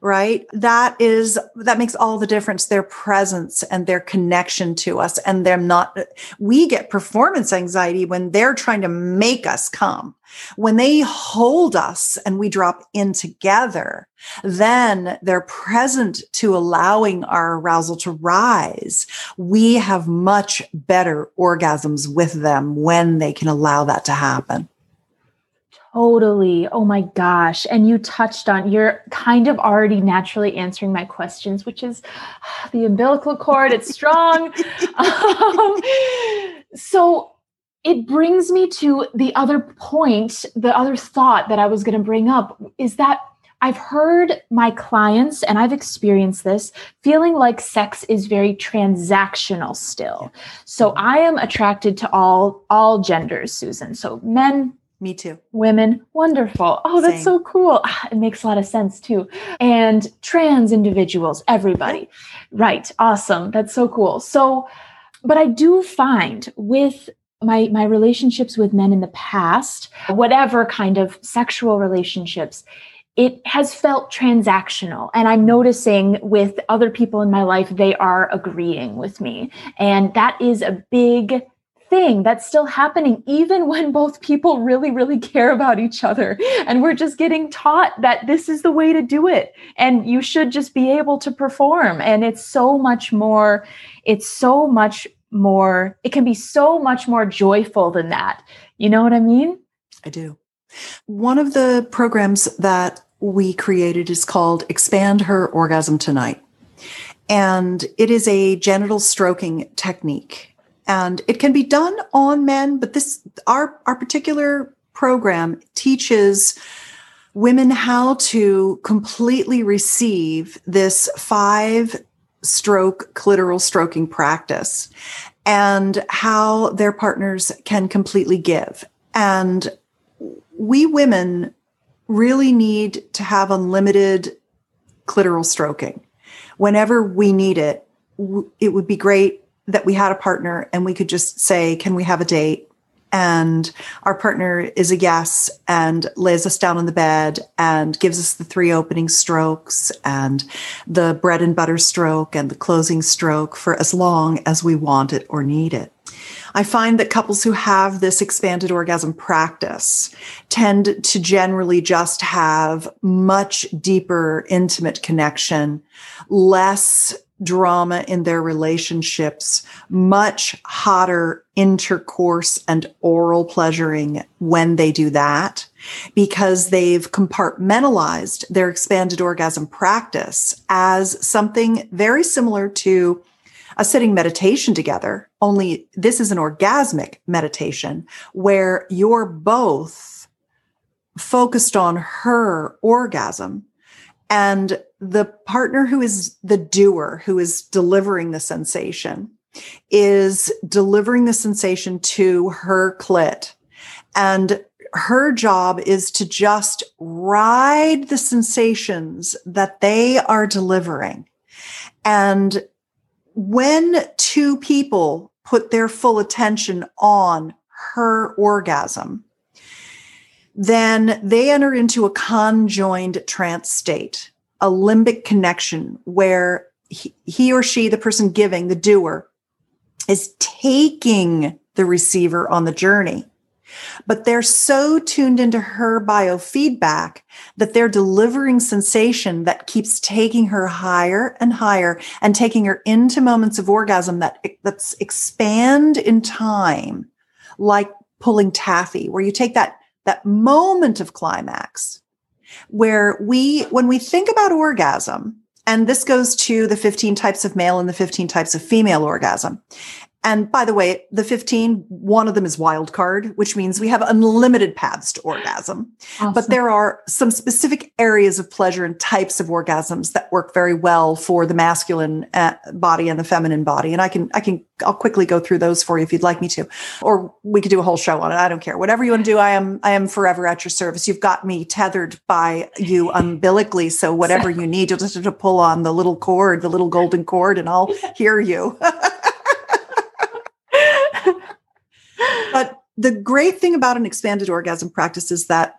right? That is that makes all the difference their presence and their connection to us and they're not we get performance anxiety when they're trying to make us come. When they hold us and we drop in together then they're present to allowing our arousal to rise. We have much better orgasms with them when they can allow that to happen Totally. Oh my gosh. And you touched on, you're kind of already naturally answering my questions, which is the umbilical cord, it's strong. um, so it brings me to the other point, the other thought that I was going to bring up is that I've heard my clients, and I've experienced this, feeling like sex is very transactional still. So I am attracted to all all genders, Susan. So men, me too. Women, wonderful. Oh, that's Same. so cool. Ah, it makes a lot of sense too. And trans individuals, everybody. Right. Awesome. That's so cool. So, but I do find with my my relationships with men in the past, whatever kind of sexual relationships, it has felt transactional and i'm noticing with other people in my life they are agreeing with me and that is a big thing that's still happening even when both people really really care about each other. And we're just getting taught that this is the way to do it. And you should just be able to perform. And it's so much more it's so much more it can be so much more joyful than that. You know what i mean? I do. One of the programs that we created is called expand her orgasm tonight. And it is a genital stroking technique and it can be done on men but this our our particular program teaches women how to completely receive this five stroke clitoral stroking practice and how their partners can completely give. And we women really need to have unlimited clitoral stroking. Whenever we need it it would be great that we had a partner and we could just say, Can we have a date? And our partner is a yes and lays us down on the bed and gives us the three opening strokes and the bread and butter stroke and the closing stroke for as long as we want it or need it. I find that couples who have this expanded orgasm practice tend to generally just have much deeper, intimate connection, less drama in their relationships, much hotter intercourse and oral pleasuring when they do that because they've compartmentalized their expanded orgasm practice as something very similar to a sitting meditation together, only this is an orgasmic meditation where you're both focused on her orgasm and the partner who is the doer, who is delivering the sensation, is delivering the sensation to her clit. And her job is to just ride the sensations that they are delivering. And when two people put their full attention on her orgasm, then they enter into a conjoined trance state, a limbic connection where he, he or she, the person giving, the doer, is taking the receiver on the journey. But they're so tuned into her biofeedback that they're delivering sensation that keeps taking her higher and higher and taking her into moments of orgasm that that's expand in time, like pulling taffy, where you take that that moment of climax where we, when we think about orgasm, and this goes to the 15 types of male and the 15 types of female orgasm. And by the way, the 15, one of them is wild card, which means we have unlimited paths to orgasm. Awesome. But there are some specific areas of pleasure and types of orgasms that work very well for the masculine uh, body and the feminine body. And I can, I can, I'll quickly go through those for you if you'd like me to, or we could do a whole show on it. I don't care. Whatever you want to do, I am, I am forever at your service. You've got me tethered by you umbilically. So whatever you need, you'll just have to pull on the little cord, the little golden cord, and I'll hear you. but the great thing about an expanded orgasm practice is that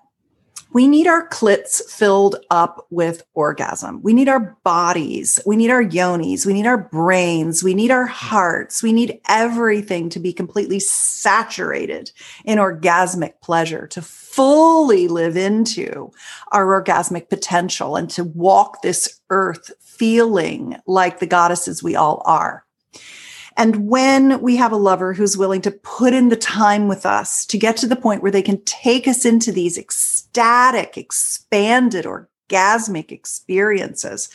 we need our clits filled up with orgasm. We need our bodies. We need our yonis. We need our brains. We need our hearts. We need everything to be completely saturated in orgasmic pleasure to fully live into our orgasmic potential and to walk this earth feeling like the goddesses we all are. And when we have a lover who's willing to put in the time with us to get to the point where they can take us into these ecstatic, expanded, orgasmic experiences,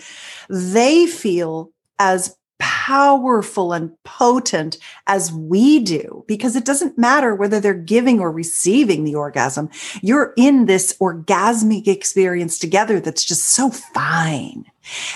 they feel as powerful and potent as we do because it doesn't matter whether they're giving or receiving the orgasm. You're in this orgasmic experience together that's just so fine.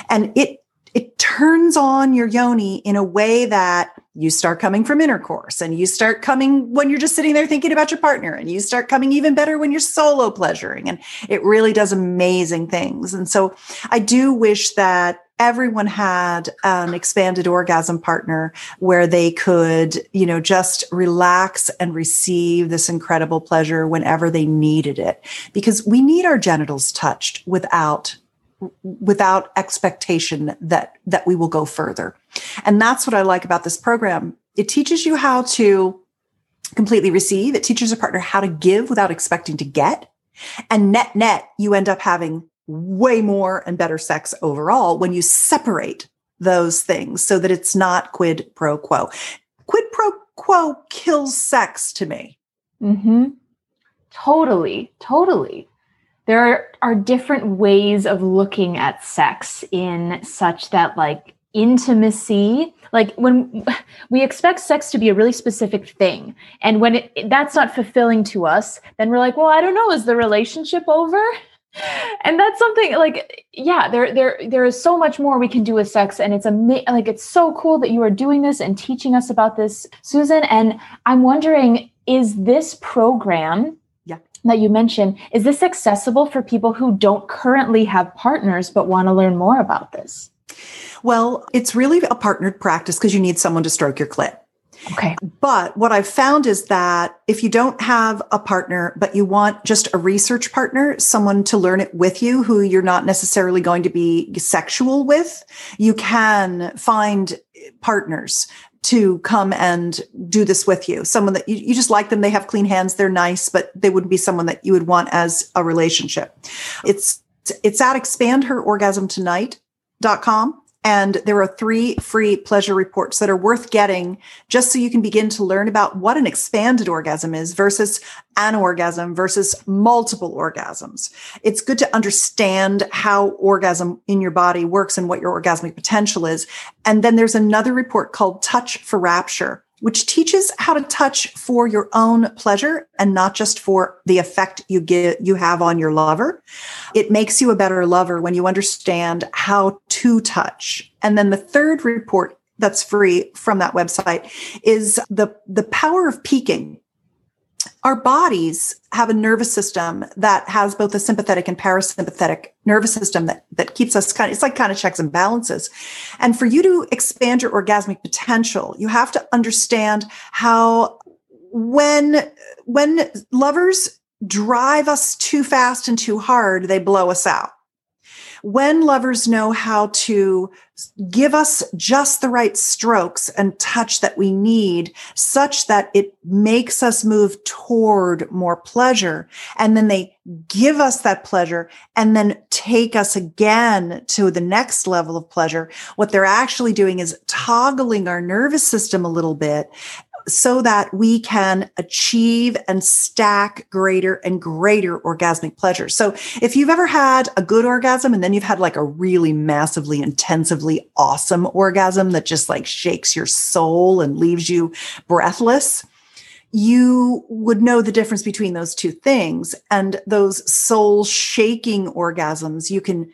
And it it turns on your yoni in a way that you start coming from intercourse and you start coming when you're just sitting there thinking about your partner and you start coming even better when you're solo pleasuring. And it really does amazing things. And so i do wish that everyone had an expanded orgasm partner where they could you know just relax and receive this incredible pleasure whenever they needed it. Because we need our genitals touched without without expectation that that we will go further. And that's what i like about this program. It teaches you how to completely receive. It teaches a partner how to give without expecting to get. And net net you end up having way more and better sex overall when you separate those things so that it's not quid pro quo. Quid pro quo kills sex to me. Mm-hmm. Totally totally there are, are different ways of looking at sex in such that like intimacy like when we expect sex to be a really specific thing and when it, that's not fulfilling to us then we're like well i don't know is the relationship over? And that's something like yeah there there there is so much more we can do with sex and it's amazing like it's so cool that you are doing this and teaching us about this susan and i'm wondering is this program that you mentioned, is this accessible for people who don't currently have partners but want to learn more about this? Well, it's really a partnered practice because you need someone to stroke your clit. Okay. But what I've found is that if you don't have a partner, but you want just a research partner, someone to learn it with you who you're not necessarily going to be sexual with, you can find partners to come and do this with you. Someone that you, you, just like them, they have clean hands, they're nice, but they wouldn't be someone that you would want as a relationship. It's it's at expandherorgasmtonight.com. And there are three free pleasure reports that are worth getting just so you can begin to learn about what an expanded orgasm is versus an orgasm versus multiple orgasms. It's good to understand how orgasm in your body works and what your orgasmic potential is. And then there's another report called Touch for Rapture which teaches how to touch for your own pleasure and not just for the effect you get you have on your lover. It makes you a better lover when you understand how to touch. And then the third report that's free from that website is the the power of peaking our bodies have a nervous system that has both a sympathetic and parasympathetic nervous system that, that keeps us kind of, it's like kind of checks and balances. And for you to expand your orgasmic potential, you have to understand how when, when lovers drive us too fast and too hard, they blow us out when lovers know how to give us just the right strokes and touch that we need, such that it makes us move toward more pleasure. And then they give us that pleasure and then take us again to the next level of pleasure. What they're actually doing is toggling our nervous system a little bit so that we can achieve and stack greater and greater orgasmic pleasure. So if you've ever had a good orgasm and then you've had like a really massively, intensively awesome orgasm that just like shakes your soul and leaves you breathless, you would know the difference between those two things. And those soul shaking orgasms, you can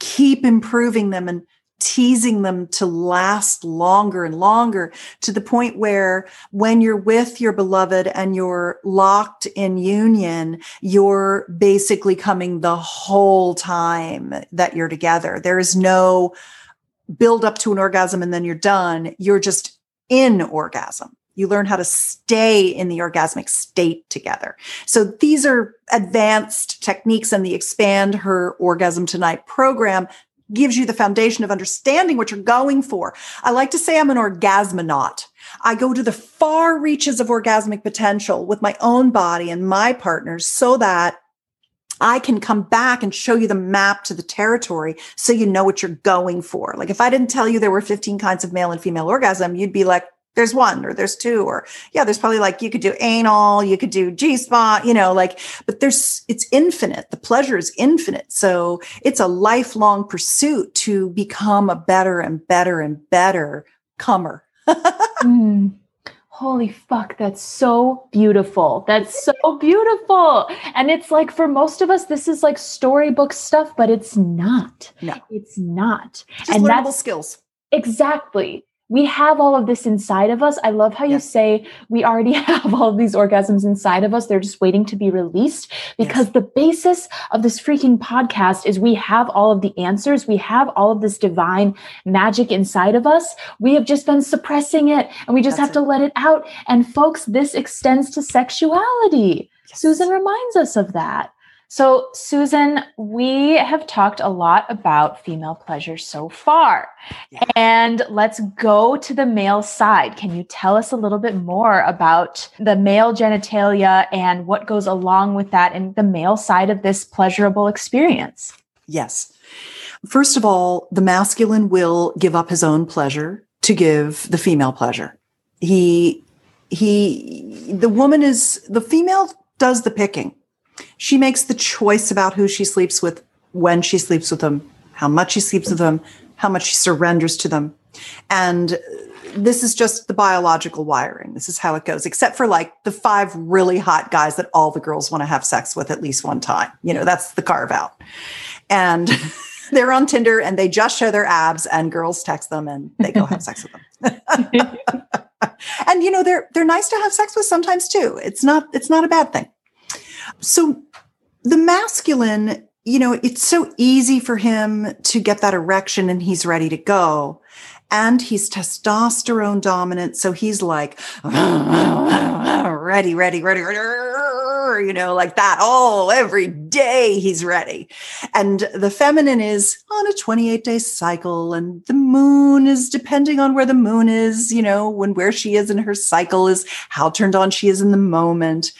keep improving them and teasing them to last longer and longer to the point where when you're with your beloved and you're locked in union, you're basically coming the whole time that you're together. There is no build up to an orgasm and then you're done. You're just in orgasm. You learn how to stay in the orgasmic state together. So these are advanced techniques and the expand her orgasm tonight program gives you the foundation of understanding what you're going for. I like to say I'm an orgasmonaut. I go to the far reaches of orgasmic potential with my own body and my partners so that I can come back and show you the map to the territory so you know what you're going for. Like if I didn't tell you there were 15 kinds of male and female orgasm, you'd be like, there's one or there's two or yeah there's probably like you could do anal you could do g spot you know like but there's it's infinite the pleasure is infinite so it's a lifelong pursuit to become a better and better and better comer mm. Holy fuck, that's so beautiful. That's so beautiful. And it's like for most of us, this is like storybook stuff, but it's not. No. It's not. Just and that's skills. Exactly we have all of this inside of us. I love how you say we already have all of these orgasms inside of us. They're just waiting to be released because yes. the basis of this freaking podcast is we have all of the answers. We have all of this divine magic inside of us. We have just been suppressing it and we just That's have it. to let it out. And folks, this extends to sexuality. Yes. Susan reminds us of that. So, Susan, we have talked a lot about female pleasure so far. Yeah. And let's go to the male side. Can you tell us a little bit more about the male genitalia and what goes along with that and the male side of this pleasurable experience? Yes. First of all, the masculine will give up his own pleasure to give the female pleasure. He, he, the woman is, the female does the picking she makes the choice about who she sleeps with, when she sleeps with them, how much she sleeps with them, how much she surrenders to them. And this is just the biological wiring. This is how it goes, except for like the five really hot guys that all the girls want to have sex with at least one time. You know, that's the carve out. And they're on Tinder and they just show their abs and girls text them and they go have sex with them. and you know, they're they're nice to have sex with sometimes too. It's not it's not a bad thing. So the masculine, you know, it's so easy for him to get that erection and he's ready to go. And he's testosterone dominant. So he's like, ready, ready, ready, ready, you know, like that. Oh, every day he's ready. And the feminine is on a 28 day cycle. And the moon is depending on where the moon is, you know, when where she is in her cycle is how turned on she is in the moment.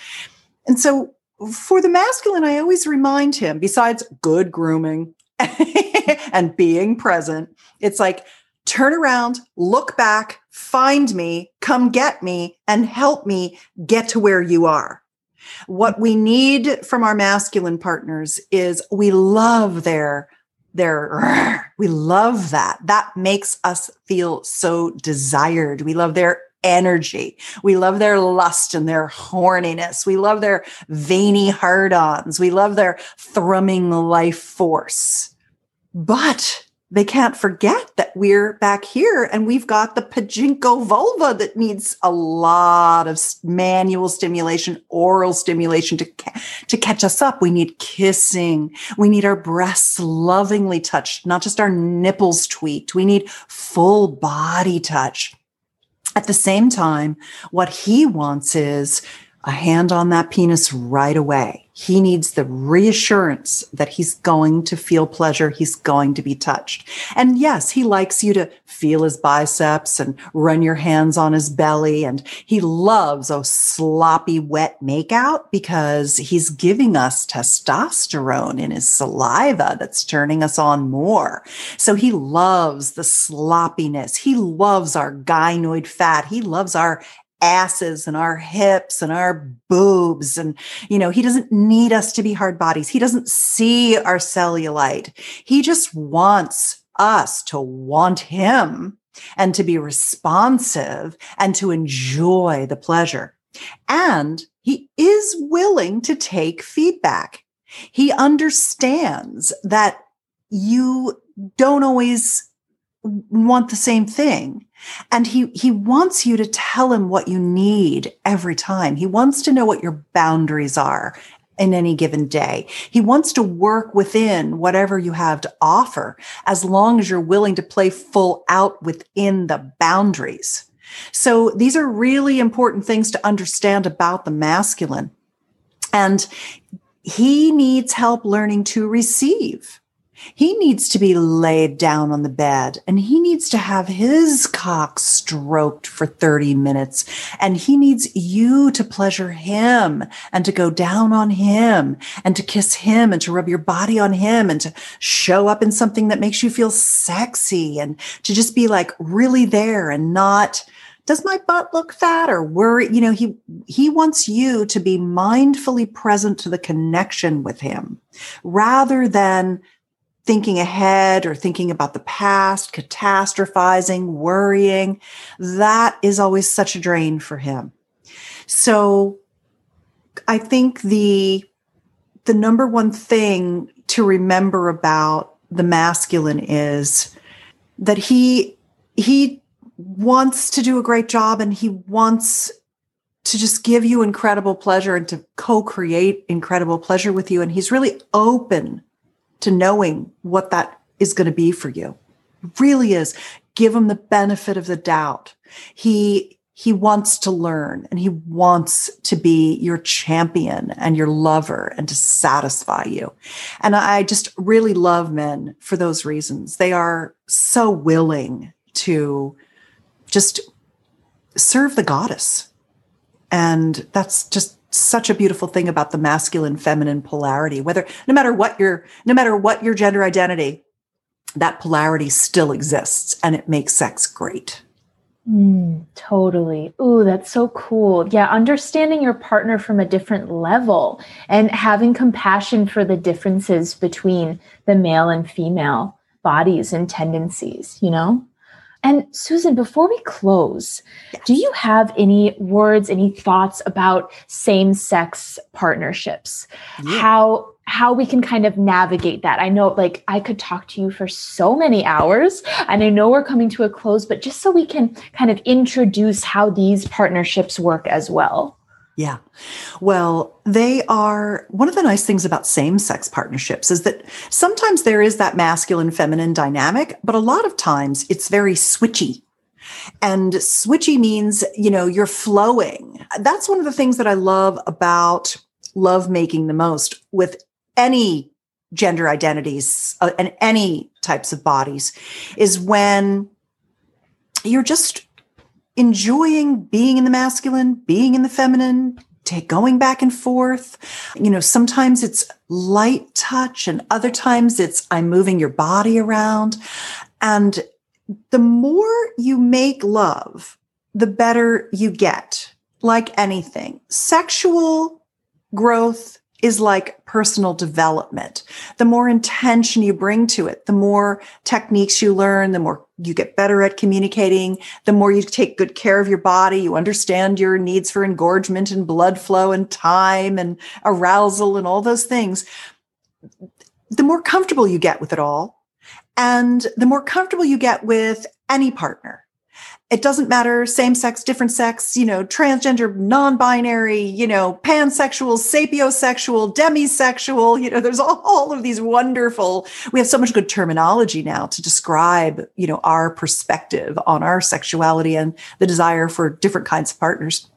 And so for the masculine, I always remind him, besides good grooming and being present, it's like turn around, look back, find me, come get me, and help me get to where you are. What we need from our masculine partners is we love their their we love that that makes us feel so desired we love their energy. We love their lust and their horniness. We love their veiny hard ons. We love their thrumming life force. But they can't forget that we're back here and we've got the pachinko vulva that needs a lot of manual stimulation, oral stimulation to, to catch us up. We need kissing. We need our breasts lovingly touched, not just our nipples tweaked. We need full body touch. At the same time, what he wants is a hand on that penis right away. He needs the reassurance that he's going to feel pleasure. He's going to be touched. And yes, he likes you to feel his biceps and run your hands on his belly. And he loves a sloppy, wet makeout because he's giving us testosterone in his saliva that's turning us on more. So he loves the sloppiness. He loves our gynoid fat. He loves our asses and our hips and our boobs. And, you know, he doesn't need us to be hard bodies. He doesn't see our cellulite. He just wants us to want him and to be responsive and to enjoy the pleasure. And he is willing to take feedback. He understands that you don't always want the same thing. And he, he wants you to tell him what you need every time. He wants to know what your boundaries are in any given day. He wants to work within whatever you have to offer, as long as you're willing to play full out within the boundaries. So these are really important things to understand about the masculine. And he needs help learning to receive. He needs to be laid down on the bed and he needs to have his cock stroked for 30 minutes. And he needs you to pleasure him and to go down on him and to kiss him and to rub your body on him and to show up in something that makes you feel sexy and to just be like really there and not does my butt look fat or worry you know he he wants you to be mindfully present to the connection with him rather than thinking ahead or thinking about the past, catastrophizing, worrying. That is always such a drain for him. So I think the the number one thing to remember about the masculine is that he he wants to do a great job and he wants to just give you incredible pleasure and to co-create incredible pleasure with you and he's really open to knowing what that is going to be for you. really is. Give him the benefit of the doubt. He he wants to learn and he wants to be your champion and your lover and to satisfy you. And I just really love men for those reasons. They are so willing to just serve the goddess. And that's just such a beautiful thing about the masculine feminine polarity whether no matter what your no matter what your gender identity that polarity still exists and it makes sex great. Mm, totally. Ooh that's so cool. Yeah understanding your partner from a different level and having compassion for the differences between the male and female bodies and tendencies you know and Susan, before we close, yes. do you have any words, any thoughts about same-sex partnerships? Yeah. How how we can kind of navigate that. I know like I could talk to you for so many hours and I know we're coming to a close, but just so we can kind of introduce how these partnerships work as well. Yeah. Well, they are one of the nice things about same sex partnerships is that sometimes there is that masculine feminine dynamic, but a lot of times it's very switchy. And switchy means, you know, you're flowing. That's one of the things that I love about love making the most with any gender identities uh, and any types of bodies is when you're just enjoying being in the masculine, being in the feminine, take going back and forth. You know, sometimes it's light touch and other times it's I'm moving your body around. And the more you make love, the better you get. Like anything, sexual growth is like personal development. The more intention you bring to it, the more techniques you learn, the more you get better at communicating, the more you take good care of your body, you understand your needs for engorgement and blood flow and time and arousal and all those things. The more comfortable you get with it all, and the more comfortable you get with any partner it doesn't matter same sex different sex you know transgender non-binary you know pansexual sapiosexual demisexual you know there's all, of these wonderful we have so much good terminology now to describe you know our perspective on our sexuality and the desire for different kinds of partners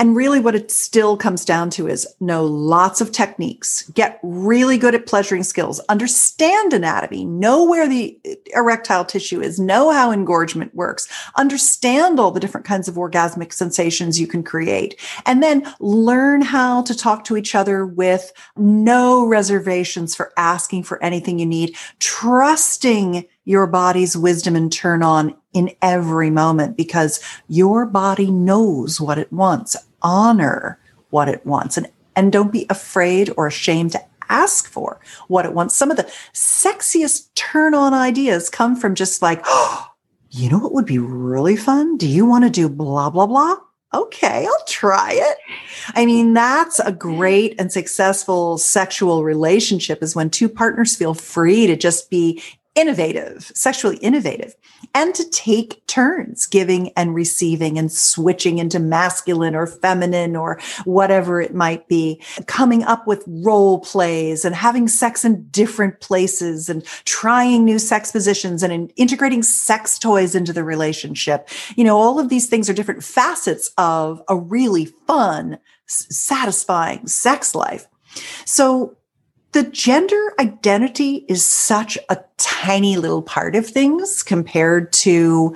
and really, what it still comes down to is know lots of techniques, get really good at pleasuring skills, understand anatomy, know where the erectile tissue is, know how engorgement works, understand all the different kinds of orgasmic sensations you can create, and then learn how to talk to each other with no reservations for asking for anything you need, trusting your body's wisdom and turn on in every moment because your body knows what it wants. Honor what it wants and, and don't be afraid or ashamed to ask for what it wants. Some of the sexiest turn on ideas come from just like, oh, you know what would be really fun? Do you want to do blah, blah, blah? Okay, I'll try it. I mean, that's a great and successful sexual relationship is when two partners feel free to just be innovative, sexually innovative, and to take turns giving and receiving and switching into masculine or feminine or whatever it might be, coming up with role plays and having sex in different places and trying new sex positions and in integrating sex toys into the relationship. You know, all of these things are different facets of a really fun, satisfying sex life. So the gender identity is such a tiny little part of things compared to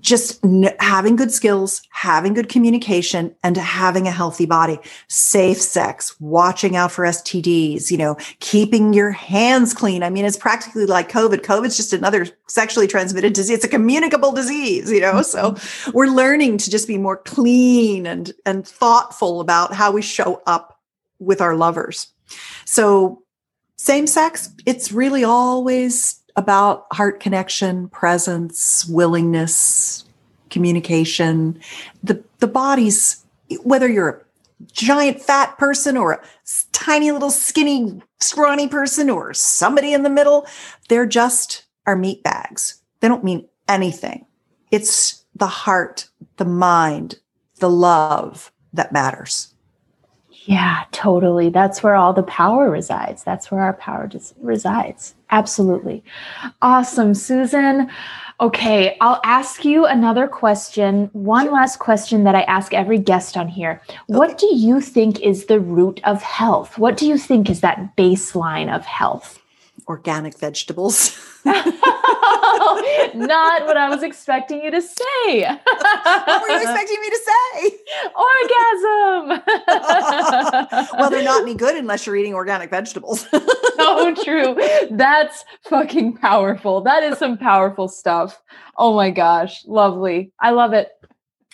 just having good skills, having good communication, and having a healthy body, safe sex, watching out for STDs, you know, keeping your hands clean. I mean, it's practically like COVID. COVID's just another sexually transmitted disease. It's a communicable disease, you know. So mm-hmm. we're learning to just be more clean and and thoughtful about how we show up with our lovers. So, same sex, it's really always about heart connection, presence, willingness, communication. The, the body's, whether you're a giant fat person or a tiny little skinny, scrawny person or somebody in the middle, they're just our meat bags. They don't mean anything. It's the heart, the mind, the love that matters. Yeah, totally. That's where all the power resides. That's where our power just resides. Absolutely. Awesome, Susan. Okay, I'll ask you another question. One last question that I ask every guest on here. Okay. What do you think is the root of health? What do you think is that baseline of health? Organic vegetables. Not what I was expecting you to say. what were you expecting me to say? Orgasm. well, they're not any good unless you're eating organic vegetables. so oh, true. That's fucking powerful. That is some powerful stuff. Oh my gosh. Lovely. I love it.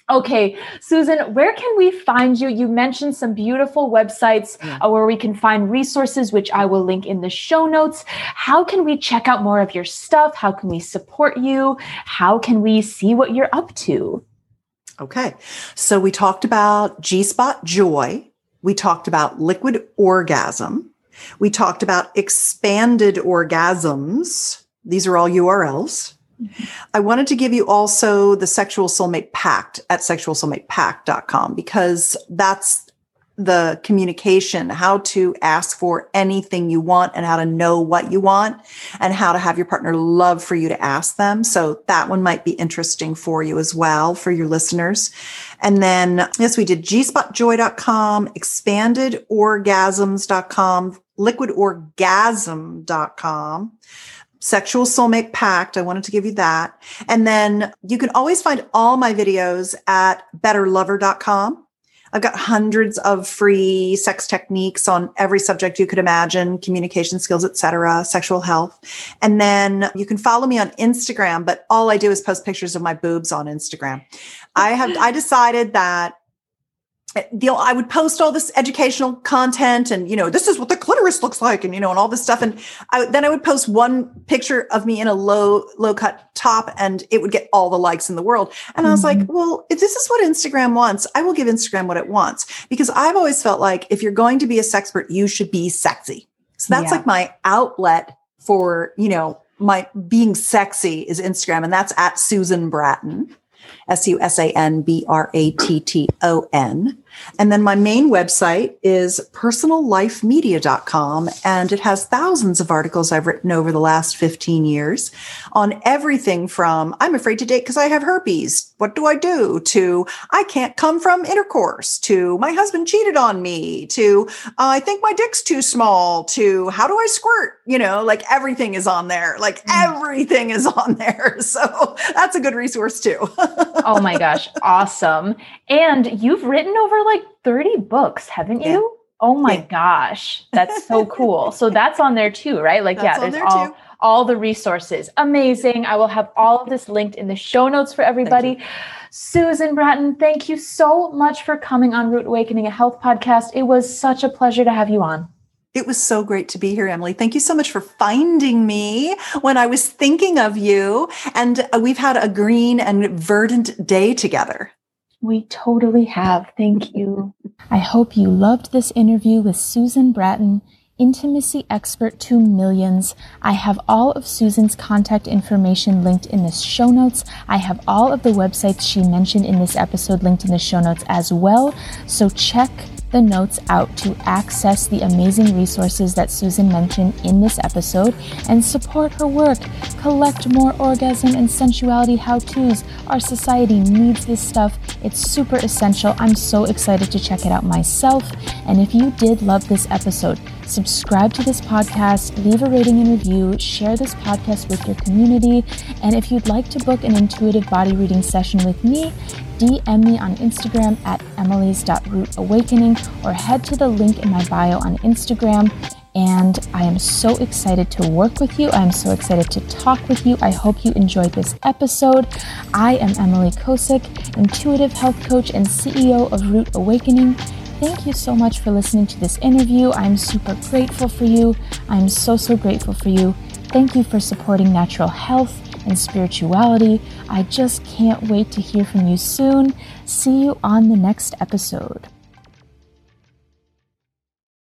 Okay, Susan, where can we find you? You mentioned some beautiful websites uh, where we can find resources, which I will link in the show notes. How can we check out more of your stuff? How can we support you? How can we see what you're up to? Okay, so we talked about G Spot Joy. We talked about liquid orgasm. We talked about expanded orgasms. These are all URLs. I wanted to give you also the Sexual Soulmate Pact at sexualsoulmatepact.com because that's the communication, how to ask for anything you want and how to know what you want and how to have your partner love for you to ask them. So that one might be interesting for you as well for your listeners. And then, yes, we did gspotjoy.com, expandedorgasms.com, liquidorgasm.com Sexual Soulmate Pact. I wanted to give you that. And then you can always find all my videos at betterlover.com. I've got hundreds of free sex techniques on every subject you could imagine, communication skills, etc., sexual health. And then you can follow me on Instagram, but all I do is post pictures of my boobs on Instagram. I have I decided that you know, I would post all this educational content and, you know, this is what the clitoris looks like and, you know, and all this stuff. And I, then I would post one picture of me in a low, low cut top and it would get all the likes in the world. And mm-hmm. I was like, mm-hmm. well, if this is what Instagram wants, I will give Instagram what it wants because I've always felt like if you're going to be a sexpert, you should be sexy. So that's yeah. like my outlet for, you know, my being sexy is Instagram and that's at Susan Bratton. S U S A N B R A T T O N. And then my main website is personallifemedia.com, and it has thousands of articles I've written over the last 15 years on everything from I'm afraid to date because I have herpes. What do I do? To I can't come from intercourse, to my husband cheated on me, to uh, I think my dick's too small, to how do I squirt? You know, like everything is on there. Like mm. everything is on there. So that's a good resource too. oh my gosh, awesome. And you've written over like 30 books, haven't you? Oh my yeah. gosh, that's so cool. so that's on there too, right? Like, that's yeah, there's there all, too. all the resources. Amazing. I will have all of this linked in the show notes for everybody. Susan Bratton, thank you so much for coming on Root Awakening, a health podcast. It was such a pleasure to have you on. It was so great to be here, Emily. Thank you so much for finding me when I was thinking of you. And uh, we've had a green and verdant day together. We totally have. Thank you. I hope you loved this interview with Susan Bratton, intimacy expert to millions. I have all of Susan's contact information linked in the show notes. I have all of the websites she mentioned in this episode linked in the show notes as well. So check the notes out to access the amazing resources that Susan mentioned in this episode and support her work. Collect more orgasm and sensuality how to's. Our society needs this stuff. It's super essential. I'm so excited to check it out myself. And if you did love this episode, subscribe to this podcast, leave a rating and review, share this podcast with your community. And if you'd like to book an intuitive body reading session with me, DM me on Instagram at emily's.rootawakening or head to the link in my bio on Instagram. And I am so excited to work with you. I'm so excited to talk with you. I hope you enjoyed this episode. I am Emily Kosick, intuitive health coach and CEO of Root Awakening. Thank you so much for listening to this interview. I'm super grateful for you. I'm so, so grateful for you. Thank you for supporting natural health and spirituality. I just can't wait to hear from you soon. See you on the next episode.